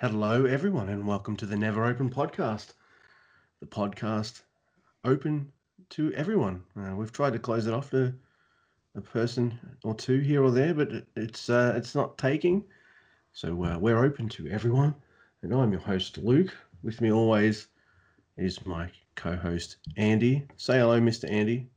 Hello, everyone, and welcome to the Never Open podcast. The podcast open to everyone. Uh, we've tried to close it off to a person or two here or there, but it, it's uh, it's not taking. So uh, we're open to everyone, and I'm your host Luke. With me always is my co-host Andy. Say hello, Mr. Andy.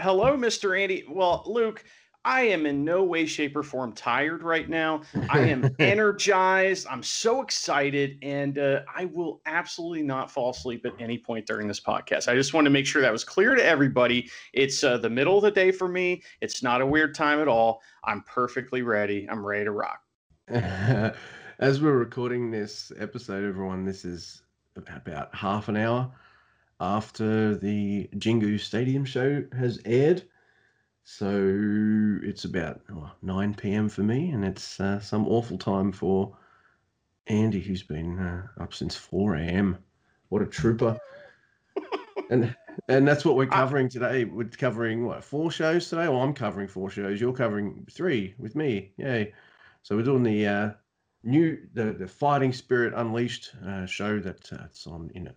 Hello, Mr. Andy. Well, Luke, I am in no way, shape, or form tired right now. I am energized. I'm so excited, and uh, I will absolutely not fall asleep at any point during this podcast. I just want to make sure that was clear to everybody. It's uh, the middle of the day for me. It's not a weird time at all. I'm perfectly ready. I'm ready to rock. As we're recording this episode, everyone, this is about half an hour after the Jingu Stadium show has aired. So it's about oh, 9 p.m. for me, and it's uh, some awful time for Andy, who's been uh, up since 4 a.m. What a trooper! and and that's what we're covering today. We're covering what four shows today. Well, I'm covering four shows. You're covering three with me. Yay! So we're doing the uh, new the the Fighting Spirit Unleashed uh, show that uh, it's on you know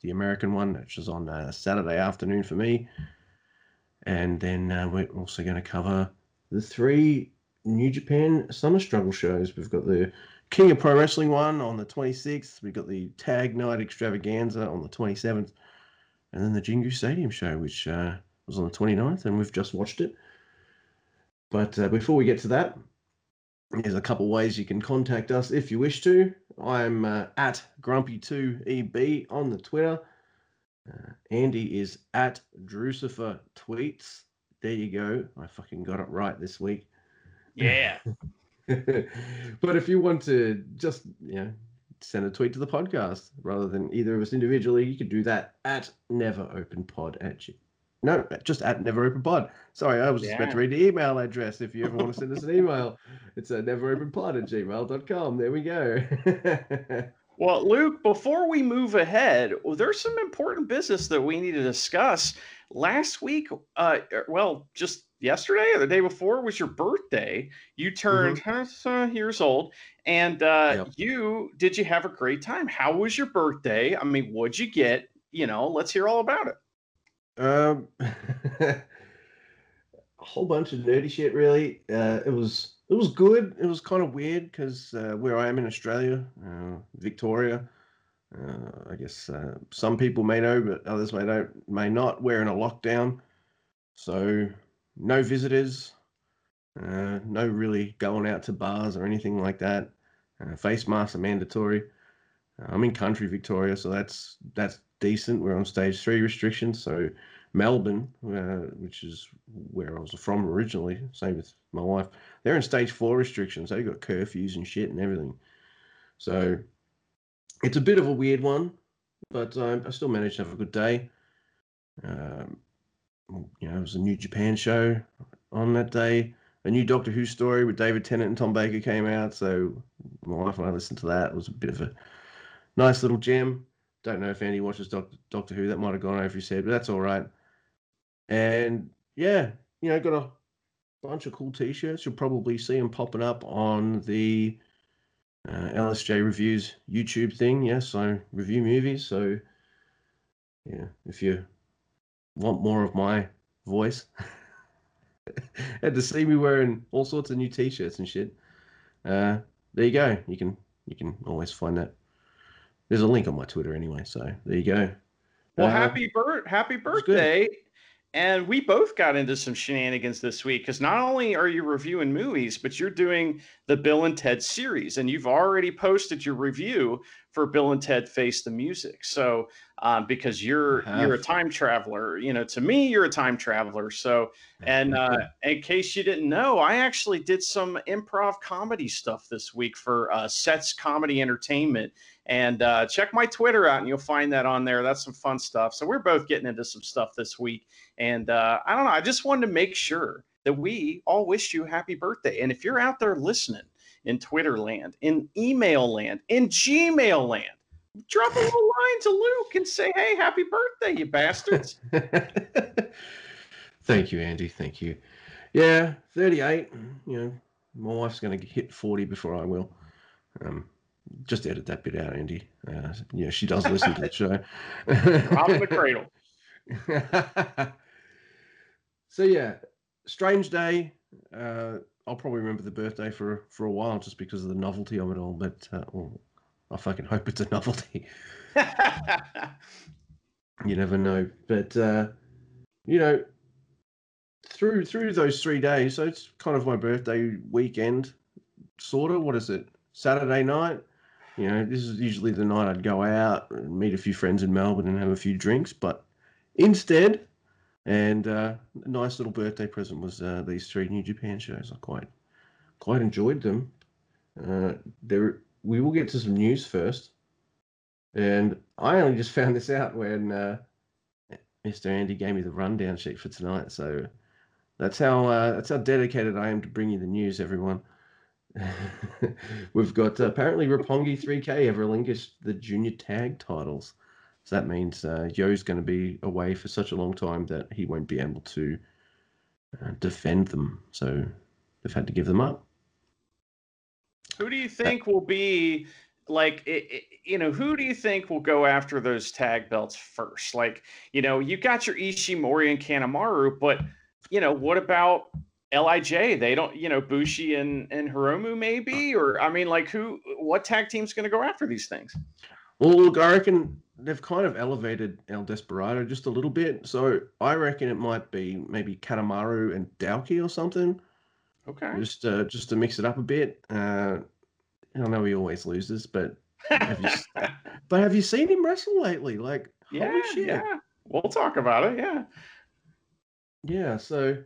the American one, which is on uh, Saturday afternoon for me. And then uh, we're also going to cover the three New Japan Summer Struggle shows. We've got the King of Pro Wrestling one on the 26th. We've got the Tag Night Extravaganza on the 27th. And then the Jingu Stadium show, which uh, was on the 29th, and we've just watched it. But uh, before we get to that, there's a couple ways you can contact us if you wish to. I'm uh, at Grumpy2EB on the Twitter. Uh, Andy is at Drucifer Tweets. There you go. I fucking got it right this week. Yeah. but if you want to just, you know, send a tweet to the podcast rather than either of us individually, you could do that at Never Open Pod at G. No, just at Never Open Pod. Sorry, I was yeah. just about to read the email address. If you ever want to send us an email, it's at neveropenpod at gmail.com. There we go. Well, Luke, before we move ahead, well, there's some important business that we need to discuss. Last week, uh, er, well, just yesterday or the day before was your birthday. You turned mm-hmm. years old, and uh, yep. you did you have a great time? How was your birthday? I mean, what'd you get? You know, let's hear all about it. Um, a whole bunch of nerdy shit. Really, uh, it was it was good. It was kind of weird because uh, where I am in Australia, uh, Victoria, uh, I guess uh, some people may know, but others may don't, may not. We're in a lockdown, so no visitors, uh, no really going out to bars or anything like that. Uh, face masks are mandatory. I'm in country Victoria, so that's that's decent. We're on stage three restrictions, so Melbourne, uh, which is where I was from originally, same with my wife, they're in stage four restrictions. They've got curfews and shit and everything. So it's a bit of a weird one, but um, I still managed to have a good day. Um, you know, it was a new Japan show on that day. A new Doctor Who story with David Tennant and Tom Baker came out. So my wife and I listened to that. It was a bit of a nice little gem. Don't know if Andy watches Doctor, Doctor Who. That might have gone over his head, but that's all right. And yeah, you know, got a bunch of cool t-shirts. You'll probably see them popping up on the uh, LSJ Reviews YouTube thing. Yes, I review movies. So yeah, if you want more of my voice, and to see me wearing all sorts of new t-shirts and shit, uh, there you go. You can you can always find that. There's a link on my Twitter anyway. So there you go. Well, uh, happy birth, happy birthday and we both got into some shenanigans this week because not only are you reviewing movies, but you're doing the Bill and Ted series, and you've already posted your review for Bill and Ted Face the Music. So, um, because you're you're a time traveler, you know, to me, you're a time traveler. So, and uh, in case you didn't know, I actually did some improv comedy stuff this week for uh, Sets Comedy Entertainment. And uh, check my Twitter out, and you'll find that on there. That's some fun stuff. So we're both getting into some stuff this week, and uh, I don't know. I just wanted to make sure that we all wish you happy birthday. And if you're out there listening in Twitter land, in email land, in Gmail land, drop a little line to Luke and say, "Hey, happy birthday, you bastards!" Thank you, Andy. Thank you. Yeah, 38. You know, my wife's going to hit 40 before I will. Um, just edit that bit out, Andy. Uh, yeah, she does listen to the show. Out of the cradle. so yeah, strange day. Uh, I'll probably remember the birthday for for a while just because of the novelty of it all. But uh, well, I fucking hope it's a novelty. you never know. But uh, you know, through through those three days, so it's kind of my birthday weekend, sort of. What is it? Saturday night. You know, this is usually the night I'd go out and meet a few friends in Melbourne and have a few drinks. But instead, and uh, a nice little birthday present was uh, these three New Japan shows. I quite quite enjoyed them. Uh, there, we will get to some news first, and I only just found this out when uh, Mr. Andy gave me the rundown sheet for tonight. So that's how uh, that's how dedicated I am to bring you the news, everyone. We've got uh, apparently Roppongi 3K have relinquished the junior tag titles. So that means uh, Yo's going to be away for such a long time that he won't be able to uh, defend them. So they've had to give them up. Who do you think will be like it, it, you know who do you think will go after those tag belts first like you know you got your ishimori and kanemaru but you know what about lij they don't you know bushi and and hiromu maybe or i mean like who what tag team's going to go after these things well look i reckon they've kind of elevated el desperado just a little bit so i reckon it might be maybe kanemaru and Douki or something okay just uh, just to mix it up a bit uh I know he always loses, but have you, but have you seen him wrestle lately? Like, yeah, holy shit. yeah. We'll talk about it. Yeah, yeah. So,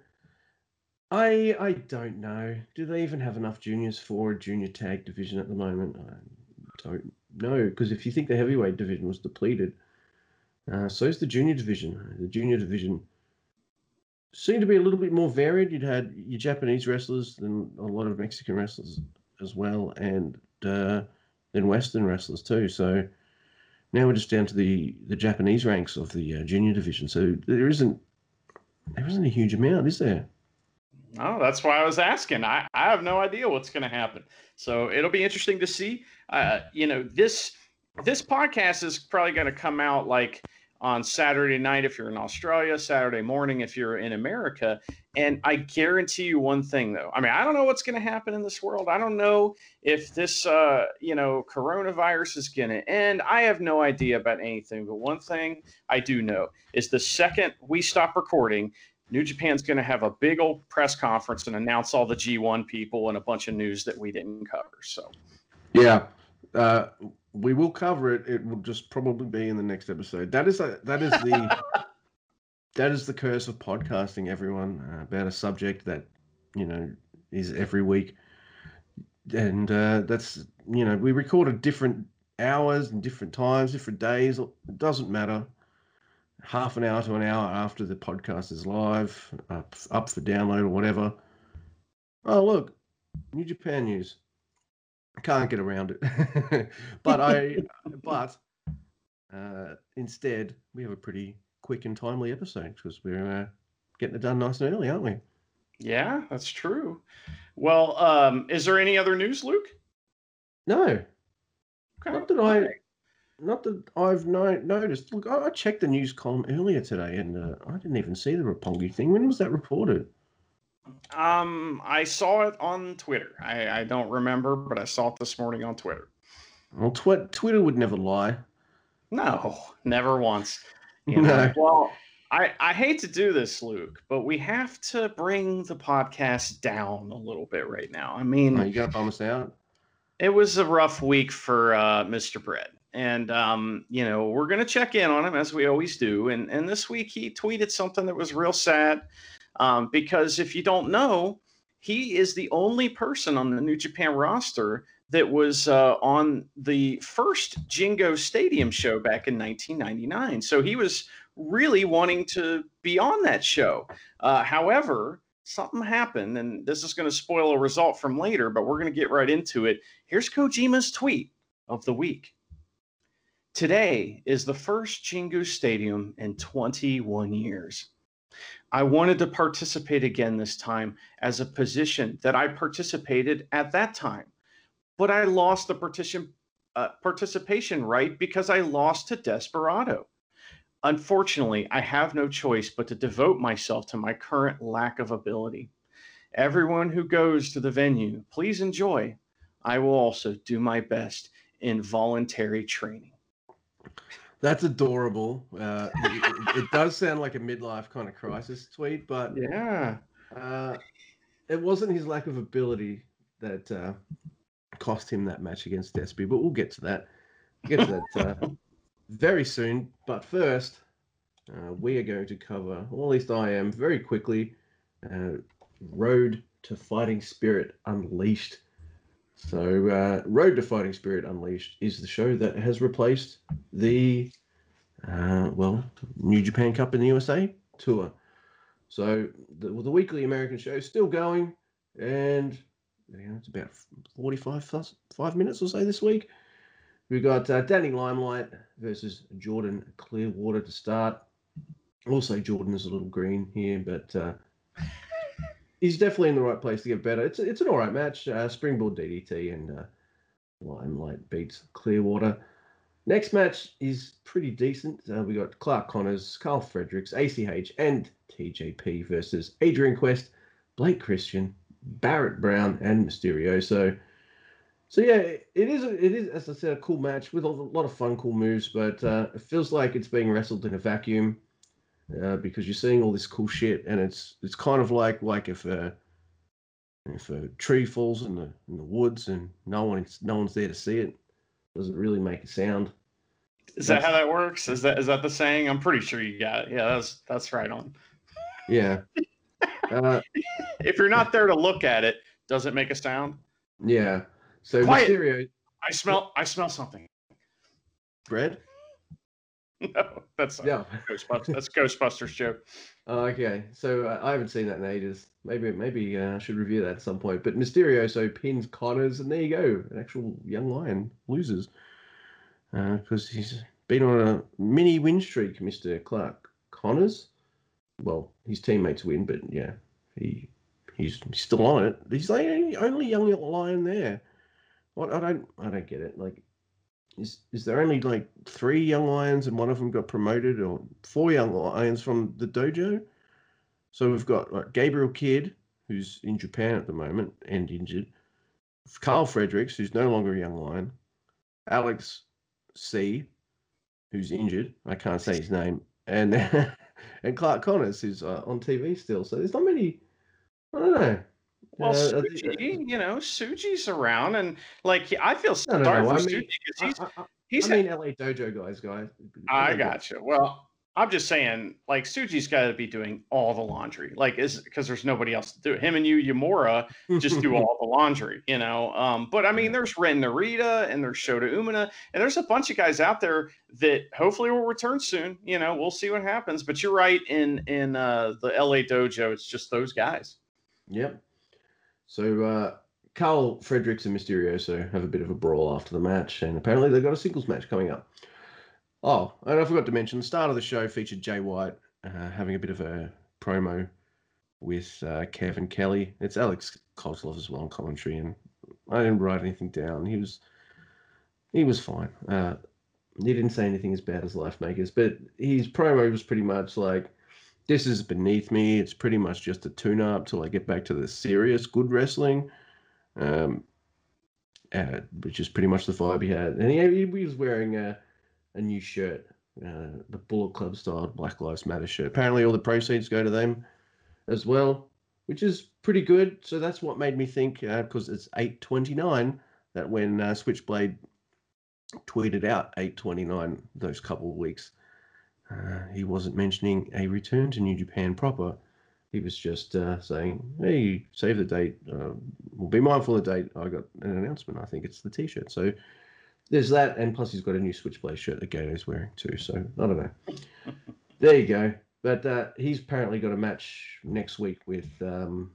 I I don't know. Do they even have enough juniors for a junior tag division at the moment? I don't know because if you think the heavyweight division was depleted, uh, so is the junior division. The junior division seemed to be a little bit more varied. You'd had your Japanese wrestlers and a lot of Mexican wrestlers as well, and uh, then Western wrestlers too. So now we're just down to the the Japanese ranks of the uh, junior division. So there isn't there isn't a huge amount, is there? No, that's why I was asking. I, I have no idea what's going to happen. So it'll be interesting to see. Uh, you know, this this podcast is probably going to come out like on Saturday night if you're in Australia, Saturday morning if you're in America. And I guarantee you one thing though. I mean, I don't know what's going to happen in this world. I don't know if this uh, you know, coronavirus is going to end. I have no idea about anything, but one thing I do know is the second we stop recording, New Japan's going to have a big old press conference and announce all the G1 people and a bunch of news that we didn't cover. So, yeah. Uh, we will cover it. It will just probably be in the next episode. That is a, that is the that is the curse of podcasting. Everyone uh, about a subject that you know is every week, and uh, that's you know we record at different hours and different times, different days. It doesn't matter. Half an hour to an hour after the podcast is live, up, up for download or whatever. Oh look, New Japan news can't get around it. but I, but uh, instead, we have a pretty quick and timely episode because we're uh, getting it done nice and early, aren't we? Yeah, that's true. Well, um, is there any other news, Luke? No. Okay. Not that I, not that I've no, noticed. Look, I, I, checked the news column earlier today, and uh, I didn't even see the Roppongi thing. When was that reported? Um, I saw it on Twitter. I, I don't remember, but I saw it this morning on Twitter. Well, tw- Twitter would never lie. No, never once. You know? no. Well, I, I hate to do this, Luke, but we have to bring the podcast down a little bit right now. I mean, oh, you got to bum us out. It was a rough week for uh, Mr. Bread. And, um, you know, we're going to check in on him as we always do. And, and this week he tweeted something that was real sad. Um, because if you don't know, he is the only person on the New Japan roster that was uh, on the first Jingu Stadium show back in 1999. So he was really wanting to be on that show. Uh, however, something happened, and this is going to spoil a result from later, but we're going to get right into it. Here's Kojima's tweet of the week. Today is the first Jingu Stadium in 21 years. I wanted to participate again this time as a position that I participated at that time, but I lost the partition uh, participation right because I lost to Desperado. Unfortunately, I have no choice but to devote myself to my current lack of ability. Everyone who goes to the venue, please enjoy. I will also do my best in voluntary training. That's adorable. Uh, it, it, does sound like a midlife kind of crisis tweet, but yeah, uh, it wasn't his lack of ability that uh, cost him that match against Despy. But we'll get to that. We'll get to that uh, very soon. But first, uh, we are going to cover, or at least I am, very quickly. Uh, Road to Fighting Spirit Unleashed. So, uh, Road to Fighting Spirit Unleashed is the show that has replaced the, uh, well, New Japan Cup in the USA tour. So, the, the weekly American show is still going, and you know, it's about 45 five minutes or so this week. We've got uh, Danny Limelight versus Jordan Clearwater to start. Also, Jordan is a little green here, but uh, he's definitely in the right place to get better. It's it's an all right match. Uh, Springboard DDT and uh, Limelight beats Clearwater. Next match is pretty decent. Uh, we got Clark Connors, Karl Fredericks, ACH, and TJP versus Adrian Quest, Blake Christian, Barrett Brown, and Mysterioso. So yeah, it is. It is, as I said, a cool match with a lot of fun, cool moves. But uh, it feels like it's being wrestled in a vacuum uh, because you're seeing all this cool shit, and it's it's kind of like like if a if a tree falls in the in the woods and no one's no one's there to see it, doesn't really make a sound. Is that's, that how that works? Is that is that the saying? I'm pretty sure you got it. Yeah, that's that's right on. Yeah. Uh, if you're not there to look at it, does it make a sound? Yeah. So Quiet. Mysterio. I smell. I smell something. Bread. No, that's yeah. Ghostbusters. That's Ghostbusters joke. Oh, okay, so uh, I haven't seen that in ages. Maybe maybe uh, I should review that at some point. But Mysterioso pins Connors, and there you go, an actual young lion loses because uh, he's been on a mini win streak, Mister Clark Connors. Well, his teammates win, but yeah, he he's, he's still on it. He's the only young lion there. What I don't I don't get it. Like is is there only like three young lions and one of them got promoted, or four young lions from the dojo? So we've got like Gabriel Kidd, who's in Japan at the moment and injured. Karl Fredericks, who's no longer a young lion. Alex C, who's injured. I can't say his name. And and Clark Connors, who's uh, on TV still. So there's not many. I don't know. Well, uh, Tsuji, you know, Tsuji's around, and like I feel sorry no, no, no. for Tsuji because he's I, I, he's. I mean, LA Dojo guys, guys. I got you. Well, I'm just saying, like Tsuji's got to be doing all the laundry, like is because there's nobody else to do it. Him and you, Yamura, just do all the laundry, you know. Um, but I mean, there's Ren Narita and there's Shota Umino, and there's a bunch of guys out there that hopefully will return soon. You know, we'll see what happens. But you're right in in uh, the LA Dojo, it's just those guys. Yep. So uh, Karl Fredericks and Mysterioso have a bit of a brawl after the match, and apparently they've got a singles match coming up. Oh, and I forgot to mention the start of the show featured Jay White uh, having a bit of a promo with uh, Kevin Kelly. It's Alex Koslov as well on commentary, and I didn't write anything down. He was he was fine. Uh, he didn't say anything as bad as Life Makers, but his promo was pretty much like this is beneath me. It's pretty much just a tune up till I get back to the serious good wrestling, um, uh, which is pretty much the vibe he had. And he, he was wearing a, a new shirt, uh, the Bullet Club style Black Lives Matter shirt. Apparently, all the proceeds go to them as well, which is pretty good. So that's what made me think, because uh, it's 829, that when uh, Switchblade tweeted out 829 those couple of weeks uh, he wasn't mentioning a return to New Japan proper. He was just uh, saying, "Hey, save the date. Uh, well, be mindful of the date. I got an announcement. I think it's the T-shirt." So there's that, and plus he's got a new Switchblade shirt that Gedo's wearing too. So I don't know. there you go. But uh, he's apparently got a match next week with um,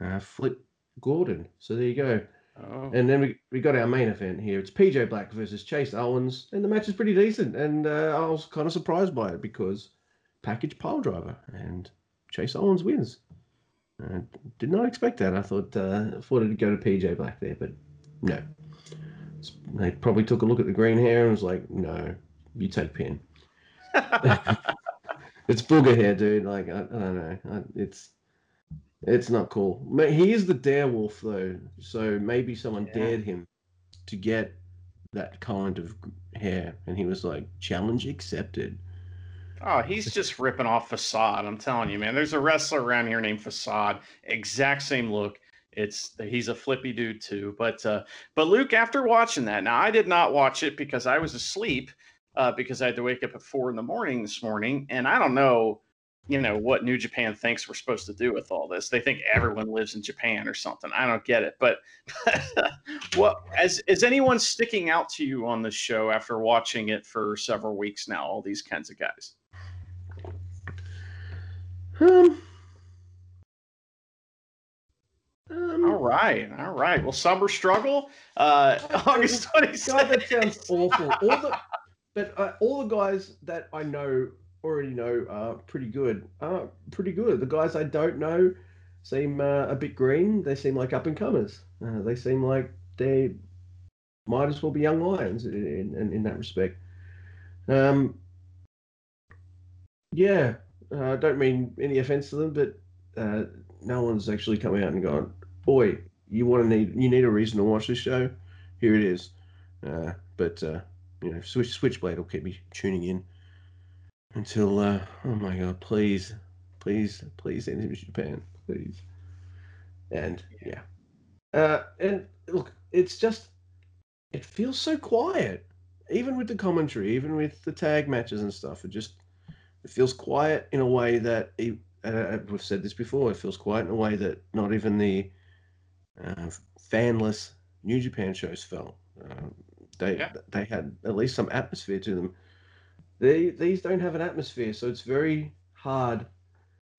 uh, Flip Gordon. So there you go. Oh. And then we, we got our main event here. It's PJ Black versus Chase Owens, and the match is pretty decent. And uh, I was kind of surprised by it because package pile driver and Chase Owens wins. I did not expect that. I thought uh, thought it'd go to PJ Black there, but no. they probably took a look at the green hair and was like, "No, you take Pin." it's booger hair, dude. Like I, I don't know. I, it's it's not cool. He is the dare wolf though, so maybe someone yeah. dared him to get that kind of hair, and he was like, "Challenge accepted." Oh, he's just ripping off Facade. I'm telling you, man. There's a wrestler around here named Facade, exact same look. It's he's a flippy dude too. But uh, but Luke, after watching that, now I did not watch it because I was asleep uh, because I had to wake up at four in the morning this morning, and I don't know, you know, what New Japan thinks we're supposed to do with all this. They think everyone lives in Japan or something. I don't get it. But what as is anyone sticking out to you on this show after watching it for several weeks now? All these kinds of guys. Um, um, all right, all right. Well, summer struggle, uh, August twenty God, that sounds awful. All the, but uh, all the guys that I know already know are pretty good. Are pretty good. The guys I don't know seem uh, a bit green. They seem like up and comers. Uh, they seem like they might as well be young lions in in, in that respect. Um, yeah, I uh, don't mean any offense to them, but uh, no one's actually come out and gone, "Boy, you want to need you need a reason to watch this show. Here it is." Uh, but uh, you know, Switch Switchblade will keep me tuning in until. Uh, oh my god! Please, please, please end in Japan, please. And yeah, uh, and look, it's just it feels so quiet, even with the commentary, even with the tag matches and stuff. It just it feels quiet in a way that uh, we've said this before. It feels quiet in a way that not even the uh, fanless New Japan shows felt. Uh, they yeah. they had at least some atmosphere to them. They these don't have an atmosphere, so it's very hard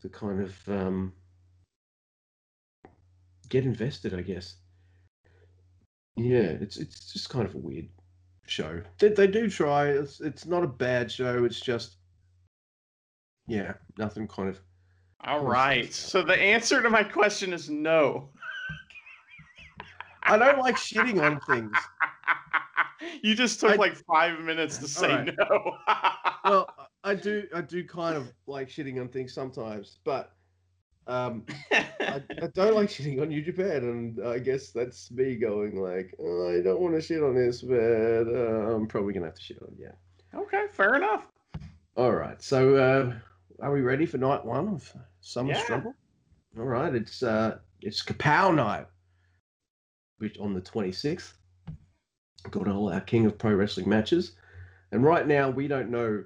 to kind of um, get invested. I guess. Yeah, it's it's just kind of a weird show. They, they do try. It's it's not a bad show. It's just yeah, nothing kind of. All right. So the answer to my question is no. I don't like shitting on things. You just took I, like five minutes to say right. no. well, I do. I do kind of like shitting on things sometimes, but um, I, I, don't like shitting on New Japan, and I guess that's me going like, oh, I don't want to shit on this, but uh, I'm probably gonna have to shit on. Yeah. Okay, fair enough. All right. So uh, are we ready for night one of Summer yeah. Struggle? All right, it's uh, it's Kapow night, which on the 26th got all our King of Pro Wrestling matches, and right now we don't know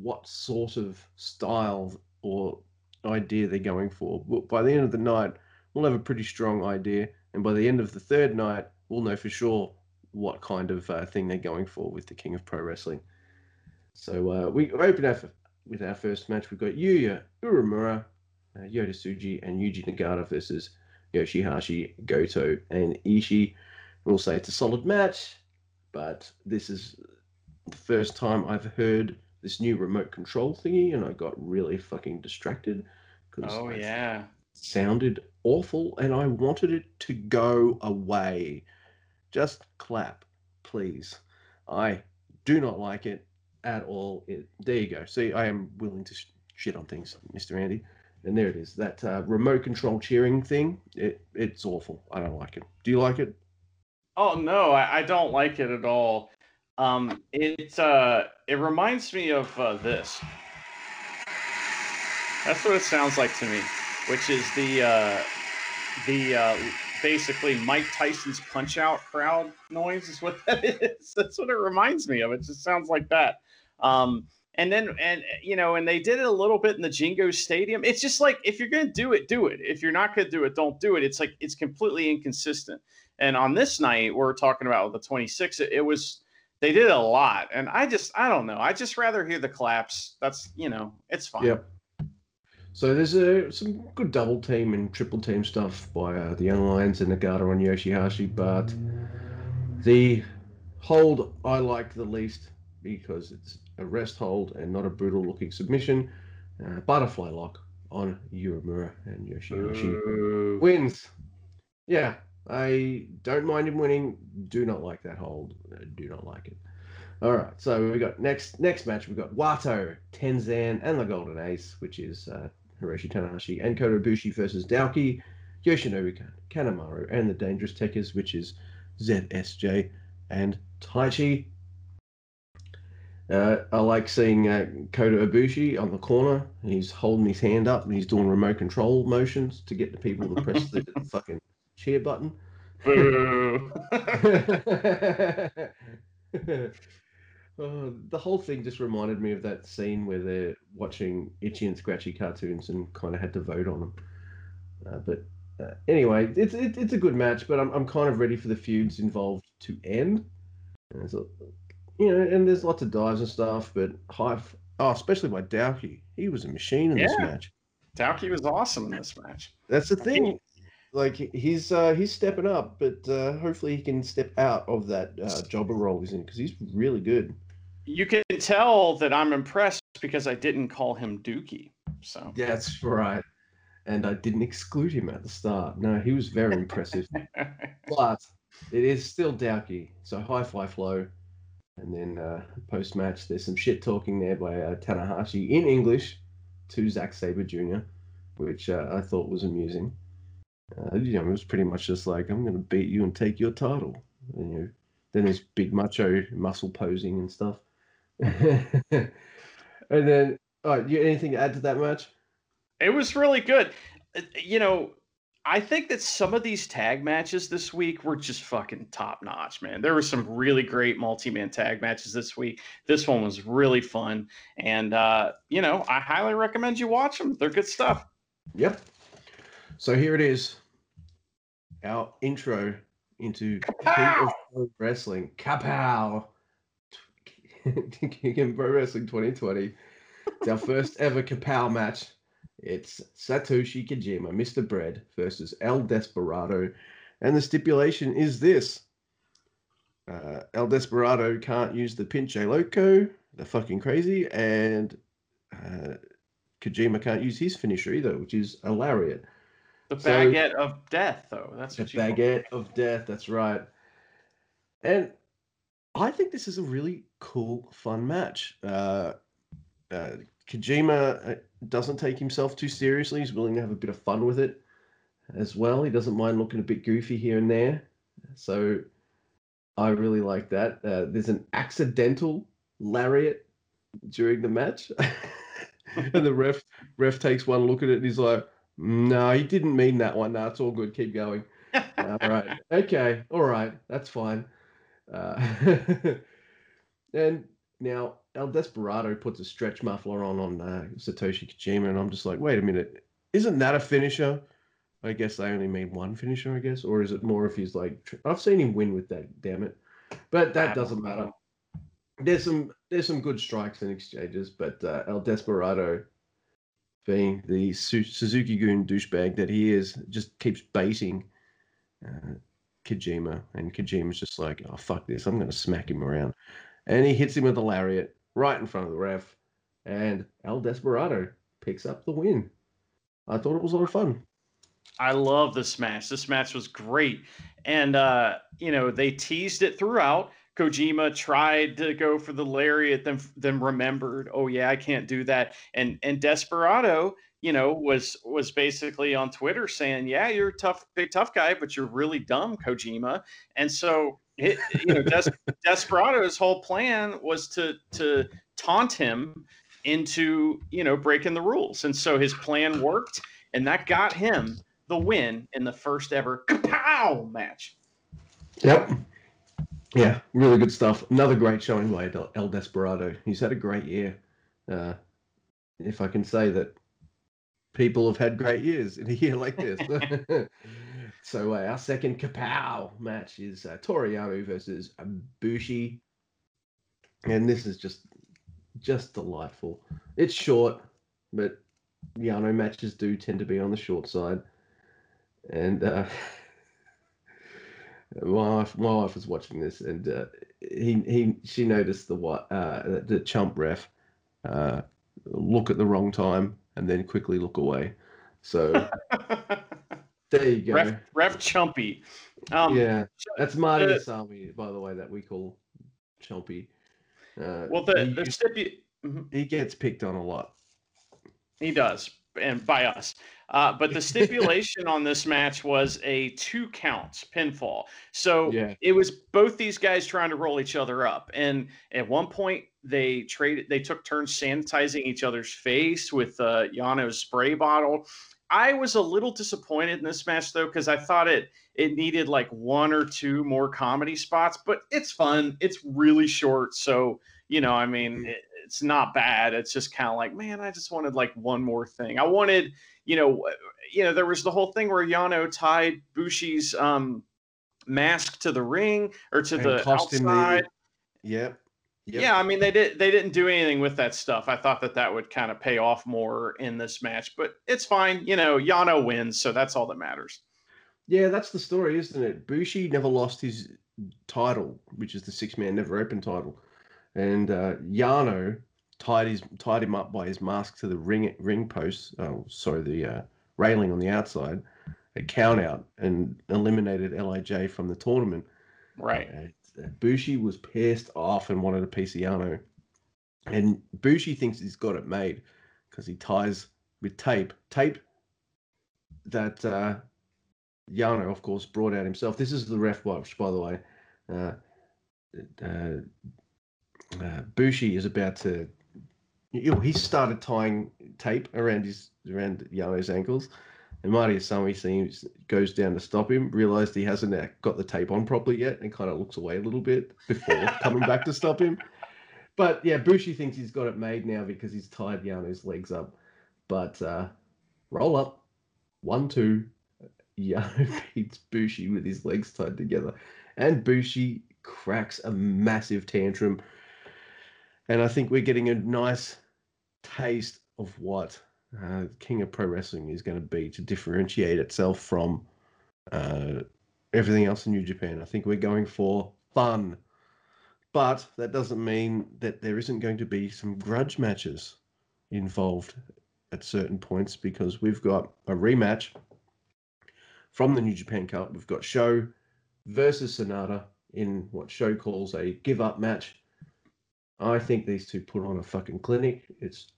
what sort of style or idea they're going for. But by the end of the night, we'll have a pretty strong idea, and by the end of the third night, we'll know for sure what kind of uh, thing they're going for with the King of Pro Wrestling. So uh, we open up with our first match, we've got Yuya Uemura, uh, Yota Tsuji, and Yuji Nagata versus Yoshihashi, Goto, and Ishii. We'll say it's a solid match, but this is the first time I've heard this new remote control thingy, and I got really fucking distracted because oh yeah, sounded awful, and I wanted it to go away. Just clap, please. I do not like it at all. It, there you go. See, I am willing to sh- shit on things, Mr. Andy. And there it is. That uh, remote control cheering thing, it, it's awful. I don't like it. Do you like it? Oh no, I, I don't like it at all. Um, it uh, it reminds me of uh, this. That's what it sounds like to me, which is the uh, the uh, basically Mike Tyson's punch out crowd noise is what that is. That's what it reminds me of. It just sounds like that. Um, and then and you know, and they did it a little bit in the Jingu Stadium. It's just like if you're gonna do it, do it. If you're not gonna do it, don't do it. It's like it's completely inconsistent. And on this night, we're talking about the 26th. It, it was they did a lot, and I just I don't know. I just rather hear the claps. That's you know, it's fine. Yep. So there's a, some good double team and triple team stuff by uh, the Young Lions and Nagata and Yoshihashi, but the hold I like the least because it's a rest hold and not a brutal looking submission. Uh, butterfly lock on Uemura and Yoshihashi Ooh. wins. Yeah, I don't mind him winning. Do not like that hold. Do not like it. All right, so we got next next match. We've got Wato, Tenzan, and the Golden Ace, which is uh, Hiroshi Tanahashi and Kota Ibushi versus Douki, Yoshinobu Kanemaru, and the Dangerous Tekkers, which is ZSJ and Taichi. Uh, I like seeing uh, Kota Ibushi on the corner. He's holding his hand up and he's doing remote control motions to get the people to press the fucking cheer button. Oh, the whole thing just reminded me of that scene where they're watching itchy and scratchy cartoons and kind of had to vote on them. Uh, but uh, anyway, it's it, it's a good match, but I'm I'm kind of ready for the feuds involved to end. And so, you know, and there's lots of dives and stuff, but high, oh, especially by Douki, he was a machine in yeah. this match. Douki was awesome in this match. That's the thing. Like he's uh, he's stepping up, but uh, hopefully he can step out of that uh, jobber role he's in because he's really good you can tell that I'm impressed because I didn't call him Dookie. So yeah, that's right. And I didn't exclude him at the start. No, he was very impressive. but it is still Douki. So high fly flow. And then uh, post match, there's some shit talking there by uh, Tanahashi in English to Zack Sabre Jr., which uh, I thought was amusing. Uh, you know, it was pretty much just like, I'm going to beat you and take your title. And, you know, then there's big macho muscle posing and stuff. and then, all right, you anything to add to that match? It was really good. Uh, you know, I think that some of these tag matches this week were just fucking top notch, man. There were some really great multi man tag matches this week. This one was really fun. And, uh, you know, I highly recommend you watch them. They're good stuff. Yep. So here it is our intro into Wrestling. Kapow! Thinking in Pro Wrestling 2020. It's our first ever Kapow match. It's Satoshi Kojima, Mr. Bread, versus El Desperado. And the stipulation is this uh, El Desperado can't use the Pinche Loco. They're fucking crazy. And uh, Kojima can't use his finisher either, which is a lariat. The baguette so, of death, though. That's the baguette of death. That's right. And I think this is a really cool, fun match. Uh, uh, Kojima uh, doesn't take himself too seriously. He's willing to have a bit of fun with it as well. He doesn't mind looking a bit goofy here and there. So I really like that. Uh, there's an accidental lariat during the match. and the ref ref takes one look at it and he's like, no, he didn't mean that one. No, it's all good. Keep going. all right. Okay. All right. That's fine. Uh, and now El Desperado puts a stretch muffler on on uh, Satoshi Kojima, and I'm just like, wait a minute, isn't that a finisher? I guess they only mean one finisher, I guess, or is it more if he's like, I've seen him win with that, damn it, but that doesn't matter. There's some there's some good strikes and exchanges, but uh, El Desperado, being the Suzuki Goon douchebag that he is, just keeps baiting uh, Kojima, and Kojima's just like, oh fuck this, I'm gonna smack him around, and he hits him with a lariat right in front of the ref, and El Desperado picks up the win. I thought it was a lot of fun. I love this match. This match was great, and uh, you know they teased it throughout. Kojima tried to go for the lariat, then then remembered, oh yeah, I can't do that. And and Desperado you know, was was basically on Twitter saying, "Yeah, you're a tough, big tough guy, but you're really dumb, Kojima." And so, it, you know, Des- Desperado's whole plan was to to taunt him into you know breaking the rules, and so his plan worked, and that got him the win in the first ever pow match. Yep. Yeah, really good stuff. Another great showing by El Desperado. He's had a great year. Uh, if I can say that people have had great years in a year like this. so uh, our second kapow match is uh, versus Bushi, and this is just just delightful. It's short, but Yano matches do tend to be on the short side, and. Uh, my wife, my wife was watching this, and uh, he, he, she noticed the what, uh, the chump ref, uh, look at the wrong time and then quickly look away. So There you go. Ref, ref Chumpy. Um, yeah, that's Marty uh, Asami, by the way, that we call Chumpy. Uh, well, the, he, the stipu- mm-hmm. he gets picked on a lot. He does, and by us. Uh, but the stipulation on this match was a two counts pinfall. So yeah. it was both these guys trying to roll each other up. And at one point, they traded, they took turns sanitizing each other's face with uh, Yano's spray bottle. I was a little disappointed in this match though because I thought it it needed like one or two more comedy spots, but it's fun. It's really short, so you know, I mean, mm-hmm. it, it's not bad. It's just kind of like, man, I just wanted like one more thing. I wanted, you know, you know, there was the whole thing where Yano tied Bushi's um, mask to the ring or to and the outside. The, yep. Yep. Yeah, I mean they did they didn't do anything with that stuff. I thought that that would kind of pay off more in this match, but it's fine. You know, Yano wins, so that's all that matters. Yeah, that's the story, isn't it? Bushi never lost his title, which is the six man never open title, and uh, Yano tied his tied him up by his mask to the ring ring post. Oh, sorry, the uh, railing on the outside, a count out, and eliminated Lij from the tournament. Right. Uh, Bushi was pissed off and wanted a piece of Yano. And Bushi thinks he's got it made because he ties with tape. Tape that uh, Yano, of course, brought out himself. This is the ref watch, by the way. Uh, uh, uh, Bushi is about to. You know, he started tying tape around his around Yano's ankles, and Marty Asami seems goes down to stop him, realized he hasn't got the tape on properly yet, and kind of looks away a little bit before coming back to stop him. But yeah, Bushi thinks he's got it made now because he's tied Yano's legs up. But uh, roll up, one, two. Yano beats Bushi with his legs tied together. And Bushi cracks a massive tantrum. And I think we're getting a nice taste of what uh, King of Pro Wrestling is going to be to differentiate itself from uh, everything else in New Japan. I think we're going for fun, but that doesn't mean that there isn't going to be some grudge matches involved at certain points because we've got a rematch from the New Japan Cup. We've got Sho versus Sanada in what Sho calls a give up match. I think these two put on a fucking clinic. It's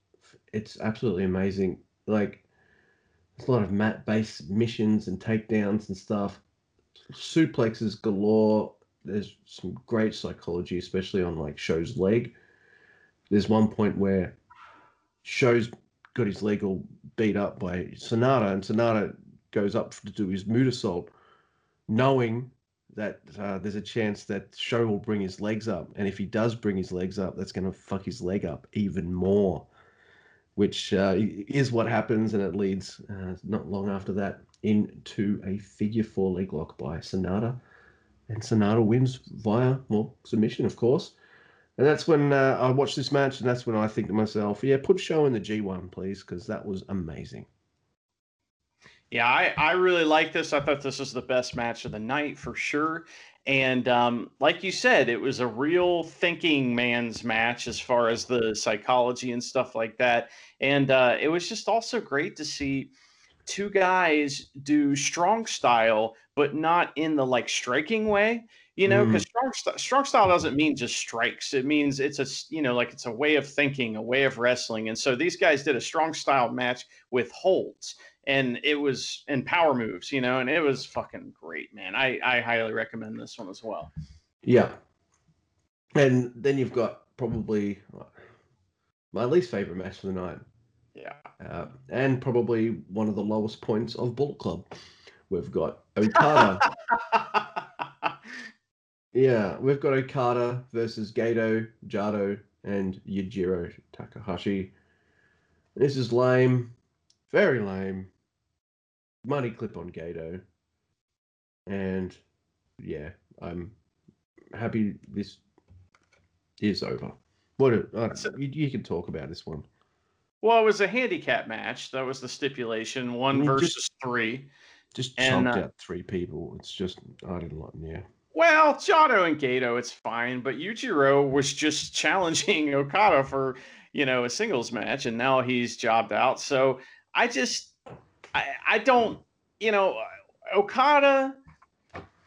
it's absolutely amazing. Like there's a lot of mat based missions and takedowns and stuff. Suplexes galore. There's some great psychology, especially on like Sho's leg. There's one point where Sho's got his leg all beat up by Sanada, and Sanada goes up to do his moonsault, knowing that uh, there's a chance that Sho will bring his legs up, and if he does bring his legs up, that's going to fuck his leg up even more which uh, is what happens, and it leads uh, not long after that into a figure four leg lock by Sanada, and Sanada wins via well submission, of course. And that's when uh, I watch this match, and that's when I think to myself, yeah, put Sho in the G1, please, because that was amazing. Yeah, I, I really like this. I thought this was the best match of the night for sure. And um, like you said, it was a real thinking man's match as far as the psychology and stuff like that. And uh, it was just also great to see two guys do strong style, but not in the like striking way. You know, because mm. strong, strong style doesn't mean just strikes. It means it's a you know like it's a way of thinking, a way of wrestling. And so these guys did a strong style match with holds and it was in power moves, you know, and it was fucking great, man. I I highly recommend this one as well. Yeah, and then you've got probably my least favorite match of the night. Yeah, uh, and probably one of the lowest points of Bullet Club. We've got Okada. yeah, we've got Okada versus Gedo, Jado, and Yujiro Takahashi. This is lame, very lame money clip on Gedo. And yeah, I'm happy this is over. What uh, you, you, can talk about this one. Well, it was a handicap match. That was the stipulation. One I mean, versus just, three. Just and, chunked uh, out three people. It's just I didn't like. Yeah. Well, Jado and Gedo, it's fine, but Yujiro was just challenging Okada for you know a singles match, and now he's jobbed out. So I just I, I don't, you know, Okada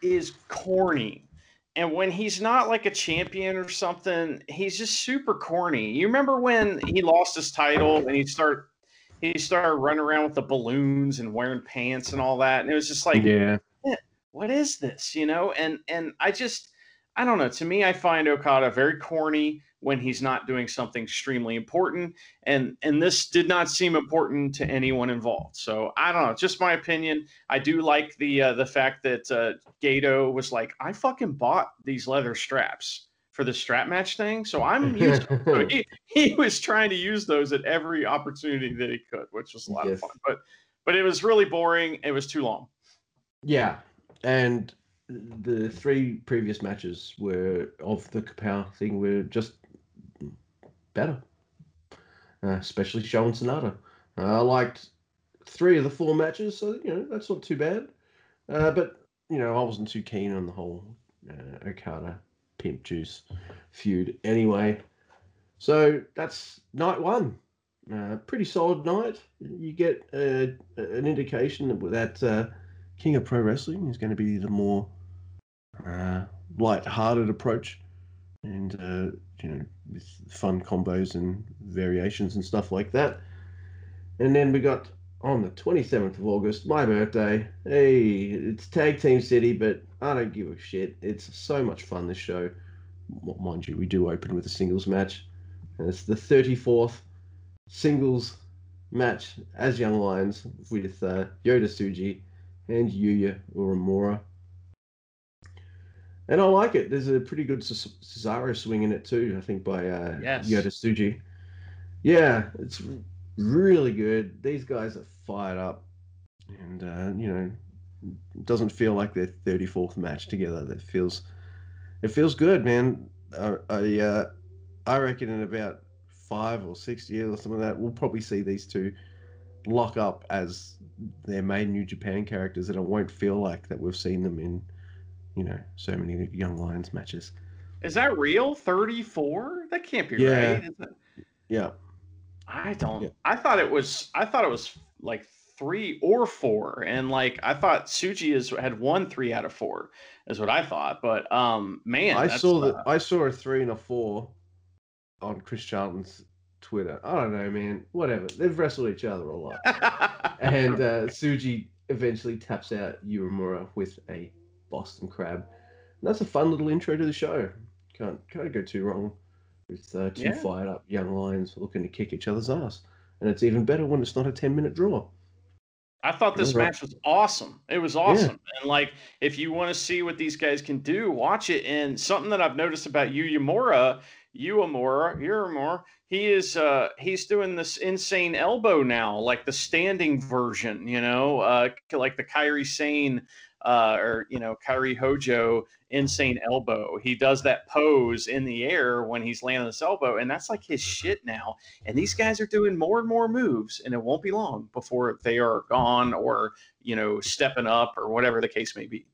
is corny. And when he's not like a champion or something, he's just super corny. You remember when he lost his title and he start he started running around with the balloons and wearing pants and all that, and it was just like, yeah, what is this? You know, and and I just I don't know. To me, I find Okada very corny when he's not doing something extremely important, and and this did not seem important to anyone involved. So I don't know. Just my opinion. I do like the uh, the fact that uh, Gedo was like, I fucking bought these leather straps for the strap match thing, so I'm using. so he, he was trying to use those at every opportunity that he could, which was a lot yes. of fun. But but it was really boring. It was too long. Yeah, and the three previous matches were of the Kapow thing were just better, uh, especially Sho and Sanada. Uh, I liked three of the four matches, so you know that's not too bad. Uh, but you know I wasn't too keen on the whole uh, Okada Pimp Juice feud anyway. So that's night one. Uh, pretty solid night. You get an indication that that King of Pro Wrestling is going to be the more uh, light-hearted approach, and uh, you know, with fun combos and variations and stuff like that. And then we got on the 27th of August, my birthday. Hey, it's Tag Team City, but I don't give a shit. It's so much fun, this show. Mind you, we do open with a singles match. And it's the 34th singles match as Young Lions with uh, Yota Tsuji and Yuya Uemura. And I like it. There's a pretty good Cesaro swing in it too, I think, by uh, yes. Yota Tsuji. Yeah, it's really good. These guys are fired up. And, uh, you know, it doesn't feel like their 34th match together. That feels, it feels good, man. I, I, uh, I reckon in about five or six years or something like that, we'll probably see these two lock up as their main New Japan characters, and it won't feel like that we've seen them in, you know, so many Young Lions matches. Is that real? Thirty four? That can't be yeah. right. Yeah. I don't. Yeah. I thought it was. I thought it was like three or four, and like I thought Tsuji is had won three out of four, is what I thought. But um, man, I saw that. Uh, I saw a three and a four on Chris Charlton's Twitter. I don't know, man. Whatever. They've wrestled each other a lot. and uh, Tsuji eventually taps out Uemura with a Boston Crab. And that's a fun little intro to the show. Can't can't go too wrong with uh, two yeah. fired up young lions looking to kick each other's ass. And it's even better when it's not a ten minute draw. I thought this match was awesome. It was awesome. Yeah. And like if you want to see what these guys can do, watch it. And something that I've noticed about Uemura Uemura, Uemura, he is uh he's doing this insane elbow now, like the standing version, you know, uh like the Kairi Sane uh or you know, Kairi Hojo insane elbow. He does that pose in the air when he's landing this elbow, and that's like his shit now. And these guys are doing more and more moves, and it won't be long before they are gone or you know, stepping up or whatever the case may be.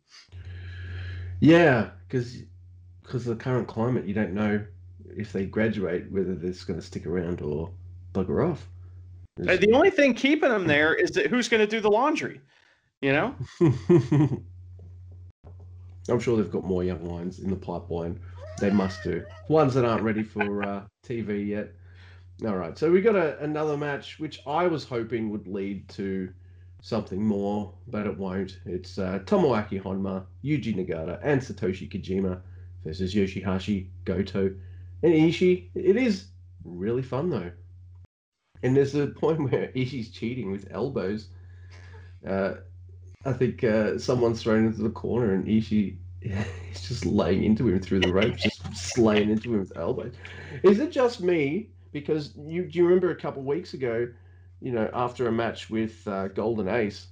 Yeah, because because the current climate, you don't know if they graduate, whether they're just going to stick around or bugger off. There's... The only thing keeping them there is that who's going to do the laundry, you know? I'm sure they've got more young lions in the pipeline. They must do. Ones that aren't ready for uh, TV yet. All right, so we got a, another match which I was hoping would lead to something more, but it won't. It's uh, Tomoaki Honma, Yuji Nagata, and Satoshi Kojima versus Yoshihashi Goto and Ishii, it is really fun though. And there's a point where Ishii's cheating with elbows. Uh, I think uh, someone's thrown into the corner and Ishii is just laying into him through the ropes, just slaying into him with elbows. Is it just me? Because you do you remember a couple of weeks ago, you know, after a match with uh, Golden Ace,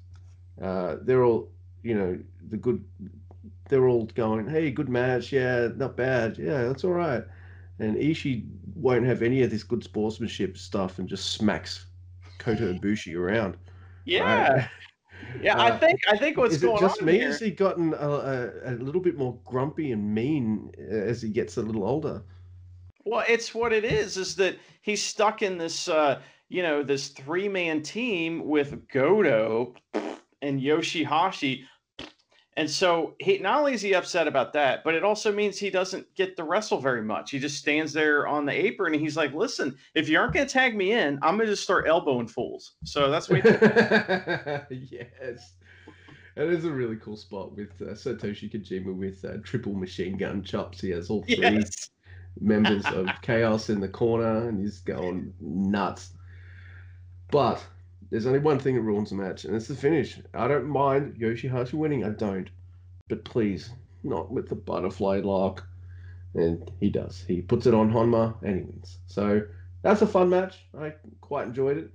uh, they're all, you know, the good, they're all going, hey, good match, yeah, not bad, yeah, that's all right and Ishii won't have any of this good sportsmanship stuff and just smacks Kota Ibushi around. Yeah. Right? Yeah, uh, I think I think what's is going it just on me? Here... Has he gotten a, a, a, little bit more grumpy and mean uh, as he gets a little older? Well, it's what it is. Is that he's stuck in this, uh, you know, this three man team with Goto and Yoshihashi And so he not only is he upset about that, but it also means he doesn't get to wrestle very much. He just stands there on the apron and he's like, "Listen, if you aren't going to tag me in, I'm going to just start elbowing fools." So that's what. yes, it is a really cool spot with uh, Satoshi Kojima with uh, triple machine gun chops. He has all three yes. members of Chaos in the corner, and he's going nuts. But there's only one thing that ruins the match, and it's the finish. I don't mind Yoshihashi winning. I don't. But please, not with the butterfly lock. And he does. He puts it on Honma and he wins. So that's a fun match. I quite enjoyed it.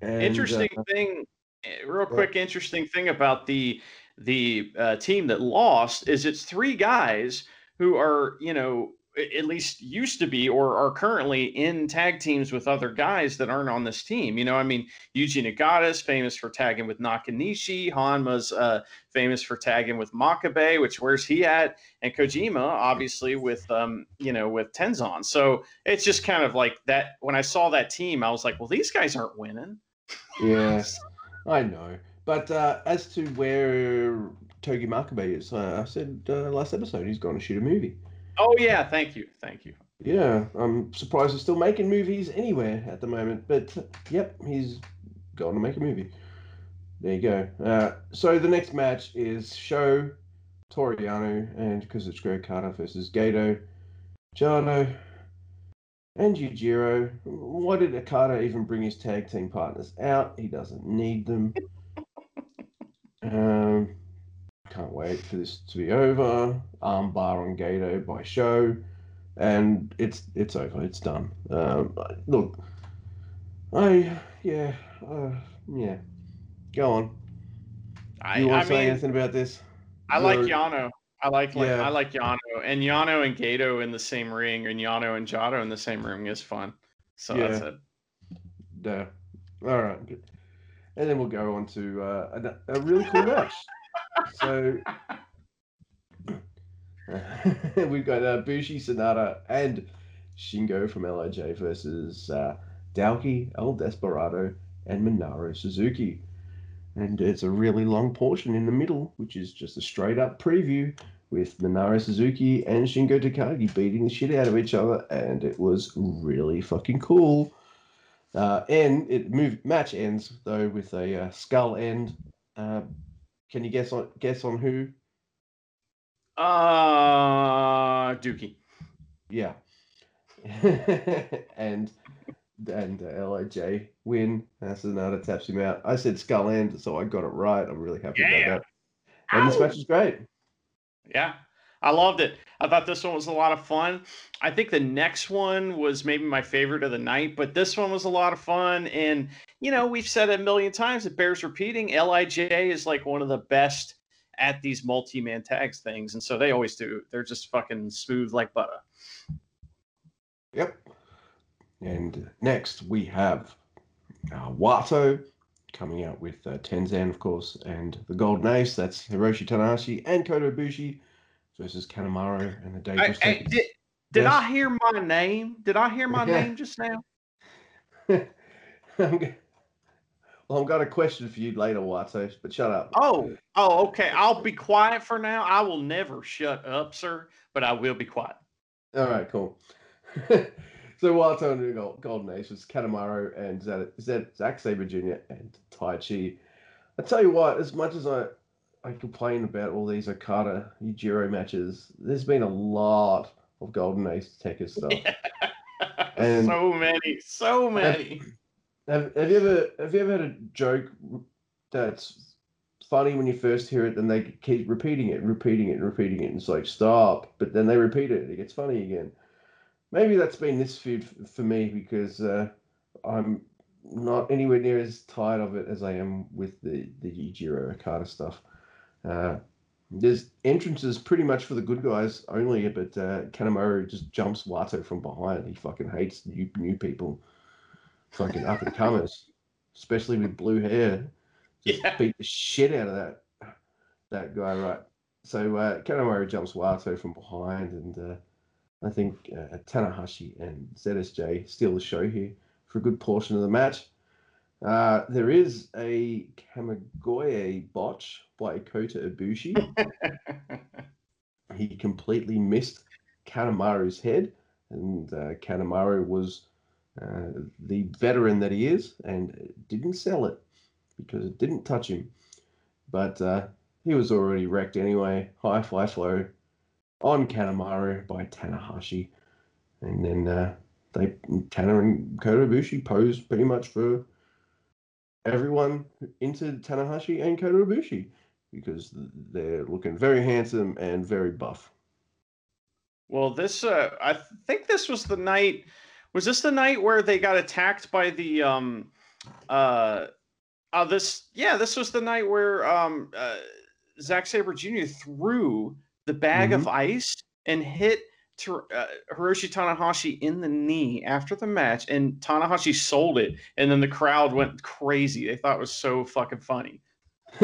And, interesting uh, thing, eh, real quick, yeah. interesting thing about the the uh, team that lost is it's three guys who are you know at least used to be or are currently in tag teams with other guys that aren't on this team. You know, I mean, Yuji is famous for tagging with Nakanishi. Honma's uh, famous for tagging with Makabe, which where's he at? And Kojima, obviously, with um, you know, with Tenzan. So it's just kind of like that. When I saw that team, I was like, well, these guys aren't winning. Yes, I know. But uh, as to where Togi Makabe is, uh, I said uh, last episode he's going to shoot a movie. Oh yeah, thank you, thank you. Yeah, I'm surprised he's still making movies anywhere at the moment, but yep, he's going to make a movie. There you go. Uh, so the next match is Sho, Toru Yano, and Kazuchika Okada versus Gedo, Jado, and Yujiro. Why did Okada even bring his tag team partners out? He doesn't need them. um, can't wait for this to be over. Armbar on Gedo by Sho, and it's it's over. It's done. Um, look, I yeah uh, yeah. Go on. I, you want to say mean, anything about this? I You're, like Yano. I like, like yeah. I like Yano and Yano and Gedo in the same ring, and Yano and Jado in the same ring is fun. So yeah. that's it. Yeah. All right. Good. And then we'll go on to uh, a, a really cool match so we've got uh, Bushi Sanada and Shingo from Lij versus uh, Douki, El Desperado, and Minoru Suzuki. And it's a really long portion in the middle, which is just a straight up preview with Minoru Suzuki and Shingo Takagi beating the shit out of each other, and it was really fucking cool. Uh, and it move match ends though with a uh, skull end uh, can you guess on guess on who? Uh Douki. Yeah. and and uh, Lij win. That's another taps him out. I said Skull End, so I got it right. I'm really happy yeah. about that. And Ow. this match is great. Yeah, I loved it. I thought this one was a lot of fun. I think the next one was maybe my favorite of the night, but this one was a lot of fun. And, you know, we've said it a million times, it bears repeating. LIJ is like one of the best at these multi man tags things. And so they always do. They're just fucking smooth like butter. Yep. And next we have uh, Wato coming out with uh, Tenzan, of course, and the Golden Ace. That's Hiroshi Tanahashi and Kota Ibushi versus Kanemaru and the Dangerous I, I, Did, did yes. I hear my name? Did I hear my yeah. name just now? well, I've got a question for you later, Wato, but shut up. Oh, oh, okay. I'll be quiet for now. I will never shut up, sir, but I will be quiet. All right, cool. so Wato and the Golden Ace was Kanemaru and Zack Sabre Jr. and Taichi. I tell you what, as much as I I complain about all these Okada Yujiro matches. There's been a lot of Golden Ace Tekker stuff. and so many, so many. Have, have, have, you ever have you ever had a joke that's funny when you first hear it, and they keep repeating it, repeating it, and repeating it, and it's like stop, but then they repeat it, it gets funny again. Maybe that's been this feud for me because uh, I'm not anywhere near as tired of it as I am with the the Yujiro Okada stuff. Uh, there's entrances pretty much for the good guys only, but uh, Kanemaru just jumps Wato from behind. He fucking hates new new people, fucking up and comers, especially with blue hair. Just yeah. beat the shit out of that that guy, right? So uh, Kanemaru jumps Wato from behind, and uh, I think uh, Tanahashi and ZSJ steal the show here for a good portion of the match. Uh, there is a Kamigoye botch by Kota Ibushi. he completely missed Kanemaru's head, and uh, Kanemaru was uh, the veteran that he is and didn't sell it because it didn't touch him. But uh, he was already wrecked anyway. High fly flow on Kanemaru by Tanahashi. And then uh, they Tana and Kota Ibushi posed pretty much for everyone into Tanahashi and Kota Ibushi because they're looking very handsome and very buff. Well, this uh, I think this was the night. Was this the night where they got attacked by the um uh uh this yeah this was the night where um uh, Zack Sabre Jr. threw the bag mm-hmm. of ice and hit to, uh, Hiroshi Tanahashi in the knee after the match, and Tanahashi sold it, and then the crowd went crazy. They thought it was so fucking funny.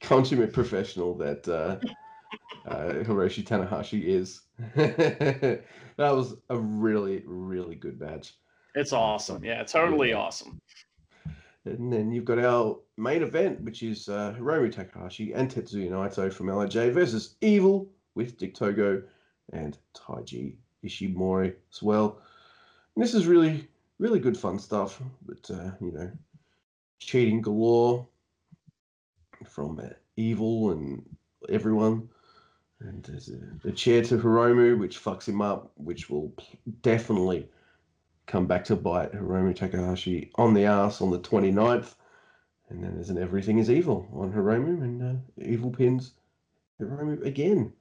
Consummate professional that uh, uh, Hiroshi Tanahashi is. that was a really, really good match. It's awesome. Yeah, totally yeah. awesome. And then you've got our main event, which is uh, Hiromu Takahashi and Tetsuya Naito from LIJ versus Evil with Dick Togo and Taiji Ishimori as well. And this is really, really good fun stuff. But, uh, you know, cheating galore from uh, Evil and everyone. And there's a, a, chair to Hiromu, which fucks him up, which will definitely come back to bite Hiromu Takahashi on the ass on the 29th. And then there's an Everything is Evil on Hiromu, and uh, Evil pins Hiromu again.